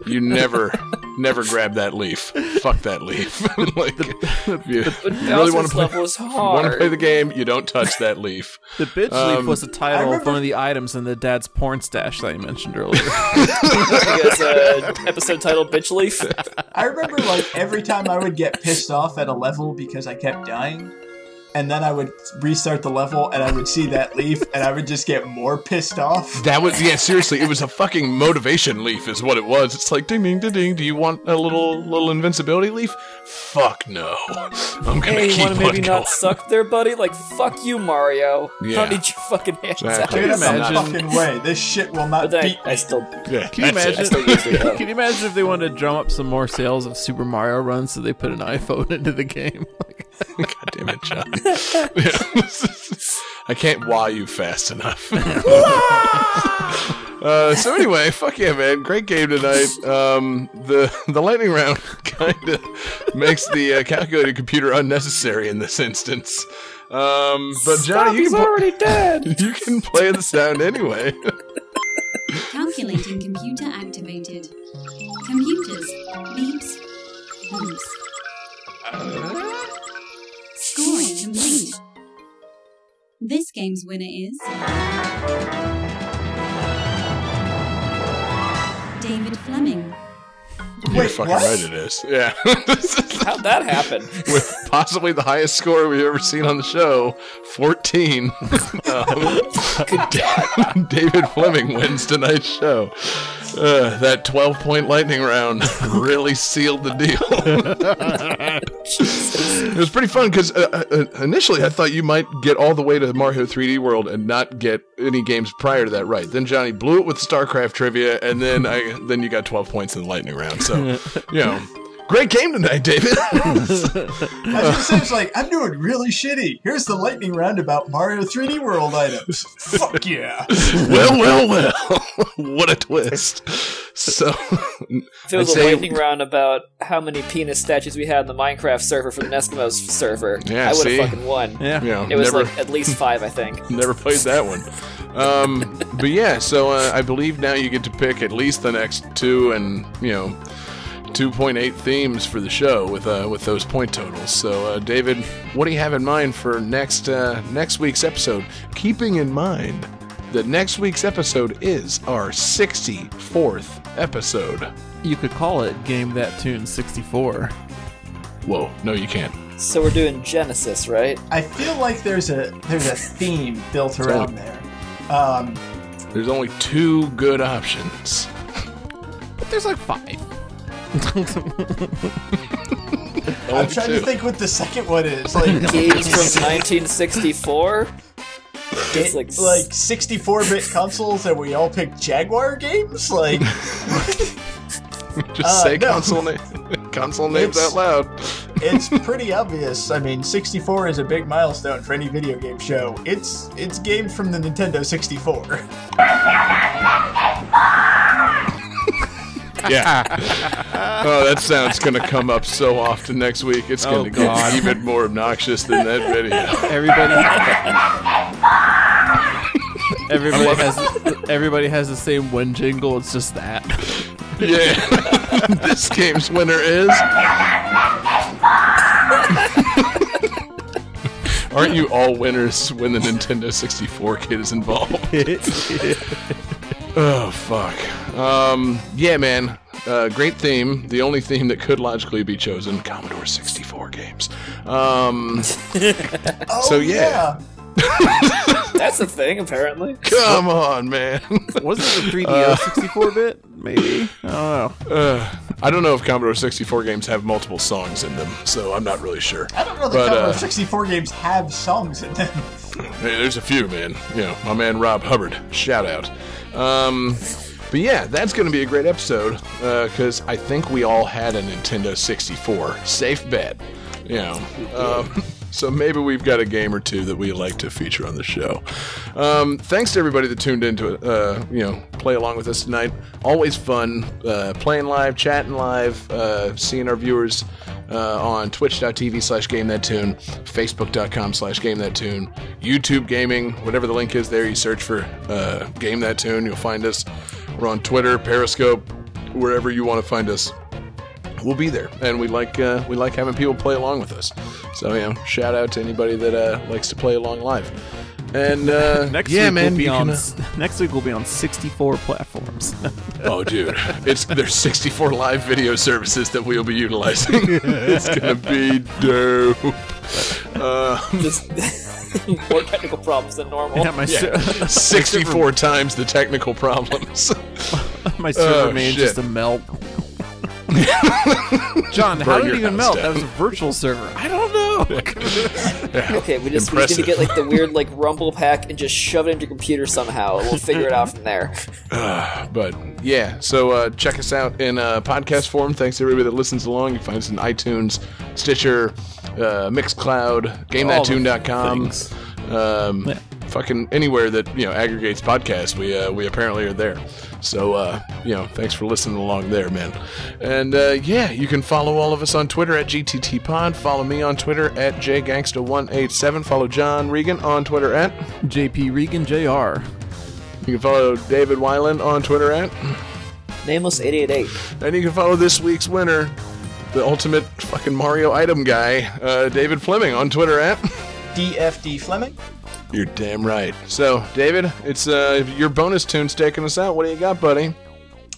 You never, never grab that leaf. Fuck that leaf. like, if you But really want to play, level is want to play the game, you don't touch that leaf. the bitch Um, leaf was the title of one of the items in the dad's porn stash that you mentioned earlier. Because uh, episode title Bitch Leaf. I remember like every time I would get pissed off at a level because I kept dying, and then I would restart the level and I would see that leaf and I would just get more pissed off. That was yeah, seriously, it was a fucking motivation leaf, is what it was. It's like ding ding ding ding. Do you want a little little invincibility leaf? Fuck no. I'm gonna Hey, keep wanna on maybe going. not suck there, buddy? Like, fuck you, Mario. Yeah. Don't need your fucking hands Exactly. out. There's no imagine- fucking way. This shit will not But beat I, I still. Yeah, Can you that's it. imagine? still it. Can you imagine if they wanted to drum up some more sales of Super Mario runs, so they put an iPhone into the game? God damn it, John. I can't wow you fast enough. uh, so anyway, fuck yeah, man! Great game tonight. Um, the the lightning round kind of makes the uh, calculated computer unnecessary in this instance. Um, but Johnny, you He's can, pl- already dead. you can play the sound anyway. Calculating computer activated. Computers. Beeps. Boops. Scoring complete. This game's winner is. David Fleming. You're Wait, fucking what? right, it is. Yeah. How'd that happen? With possibly the highest score we've ever seen on the show, 14. um, David Fleming wins tonight's show. Uh, that 12 point lightning round really sealed the deal. it was pretty fun because uh, uh, initially I thought you might get all the way to Mario 3D World and not get any games prior to that right. Then Johnny blew it with StarCraft trivia, and then I then you got 12 points in the lightning round. So, you know, great game tonight, David. I was gonna say, it's like, I'm doing really shitty. Here's the lightning round about Mario 3D World items. Fuck yeah. well, well, well. what a twist. So, If it was I'd a say- lightning round about how many penis statues we had in the Minecraft server for the Eskimos server, Yeah, I would have fucking won. Yeah. you know, It was never, like at least five, I think. never played that one. Um, but yeah, so uh, I believe now you get to pick at least the next two and, you know, 2.8 themes for the show with uh, with those point totals. So, uh, David, what do you have in mind for next uh, next week's episode? Keeping in mind that next week's episode is our 64th episode. You could call it Game That Tune 64. Whoa, no, you can't. So we're doing Genesis, right? I feel like there's a there's a theme built around there. Um, There's only two good options. But there's like five. I'm trying two. to think what the second one is. Like, Games from 1964. it, like like, 64-bit consoles, and we all pick Jaguar games. Like, Just Uh, say no. console name, console names It's- out loud. it's pretty obvious. I mean, 64 is a big milestone for any video game show. It's it's games from the Nintendo 64. Yeah. oh, that sound's gonna come up so often next week. It's Oh, gonna God. get even more obnoxious than that video. Everybody. everybody has everybody has the same one jingle. It's just that. Yeah. this game's winner is. Aren't you all winners when the Nintendo 64 kid is involved? Oh fuck. Um, yeah, man. Uh, great theme. The only theme that could logically be chosen: Commodore 64 games. Um, Oh, So, yeah. That's a thing, apparently. come on, man. Wasn't it the 3DS 64 bit? Maybe. I don't know. Uh, I don't know if Commodore 64 games have multiple songs in them, so I'm not really sure. I don't know that But, Commodore uh, 64 games have songs in them. Hey, there's a few, man. You know, my man Rob Hubbard. Shout out. Um, but yeah, that's going to be a great episode because I think we all had a Nintendo 64. Safe bet. You know. Um, so maybe we've got a game or two that we like to feature on the show. Um, thanks to everybody that tuned in to uh, you know play along with us tonight. Always fun uh, playing live, chatting live, uh, seeing our viewers uh, on twitch.tv slash game that tune, facebook.com slash game that tune, YouTube gaming, whatever the link is there, you search for uh, game that tune, you'll find us. We're on Twitter, Periscope, wherever you want to find us. We'll be there, and we like uh, we like having people play along with us. So you know, shout out to anybody that uh, likes to play along live. And uh, Next yeah, week man, we'll be on. can, uh, Next week we'll be on 64 platforms. Oh, dude, it's there's 64 live video services that we'll be utilizing. it's gonna be dope. Uh, more technical problems than normal. yeah, my yeah, ser- 64 times the technical problems. my server Oh, made just a melt. John, how did it even melt? down. That was a virtual server. I don't know. Okay, we just we just need to get like the weird like rumble pack and just shove it into your computer somehow. and We'll figure it out from there. but yeah, so uh, check us out in uh, podcast form. Thanks to everybody that listens along. You can find us in iTunes, Stitcher, uh, Mixcloud, All the GameThatTune.com. Um, Yeah. Fucking anywhere that you know aggregates podcasts, we uh, we apparently are there. So uh, you know, thanks for listening along there, man. And uh, yeah, you can follow all of us on Twitter at GTT Pod. Follow me on Twitter at JGangsta187. Follow John Regan on Twitter at. JP Regan Jr. You can follow David Weiland on Twitter at. Nameless eight eight eight. And you can follow this week's winner, the ultimate fucking Mario item guy, uh, David Fleming on Twitter at. DFD Fleming. You're damn right. So, David, it's uh, your bonus tune's taking us out. What do you got, buddy?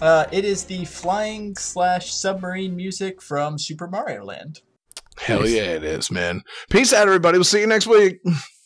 Uh, it is the flying slash submarine music from Super Mario Land. Hell yeah, it is, man. Peace out, everybody. We'll see you next week.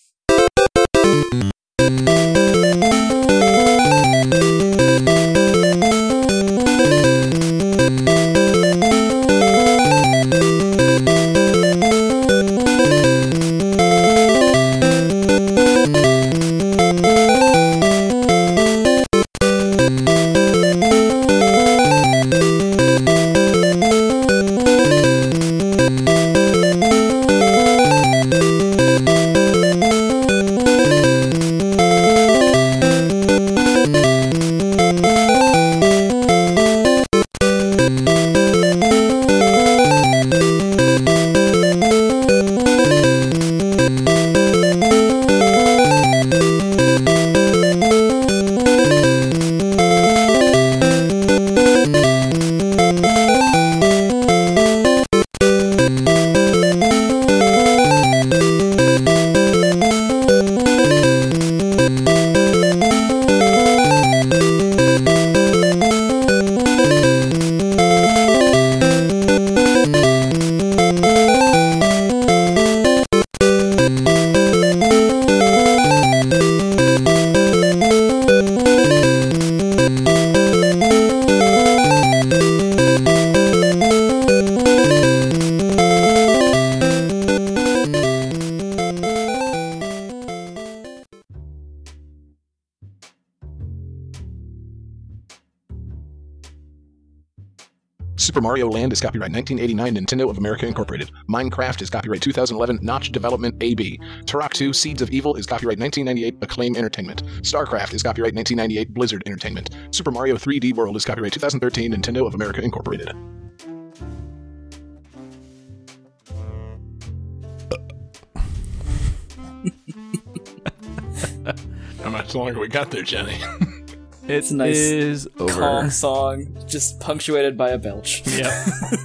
Land is copyright 1989 Nintendo of America Incorporated. Minecraft is copyright 2011 Notch Development AB. Turok 2 Seeds of Evil is copyright 1998 Acclaim Entertainment. StarCraft is copyright 1998 Blizzard Entertainment. Super Mario 3D World is copyright 2013 Nintendo of America Incorporated. How much longer we got there, Jenny? It's a nice is over. Calm song, just punctuated by a belch. Yep.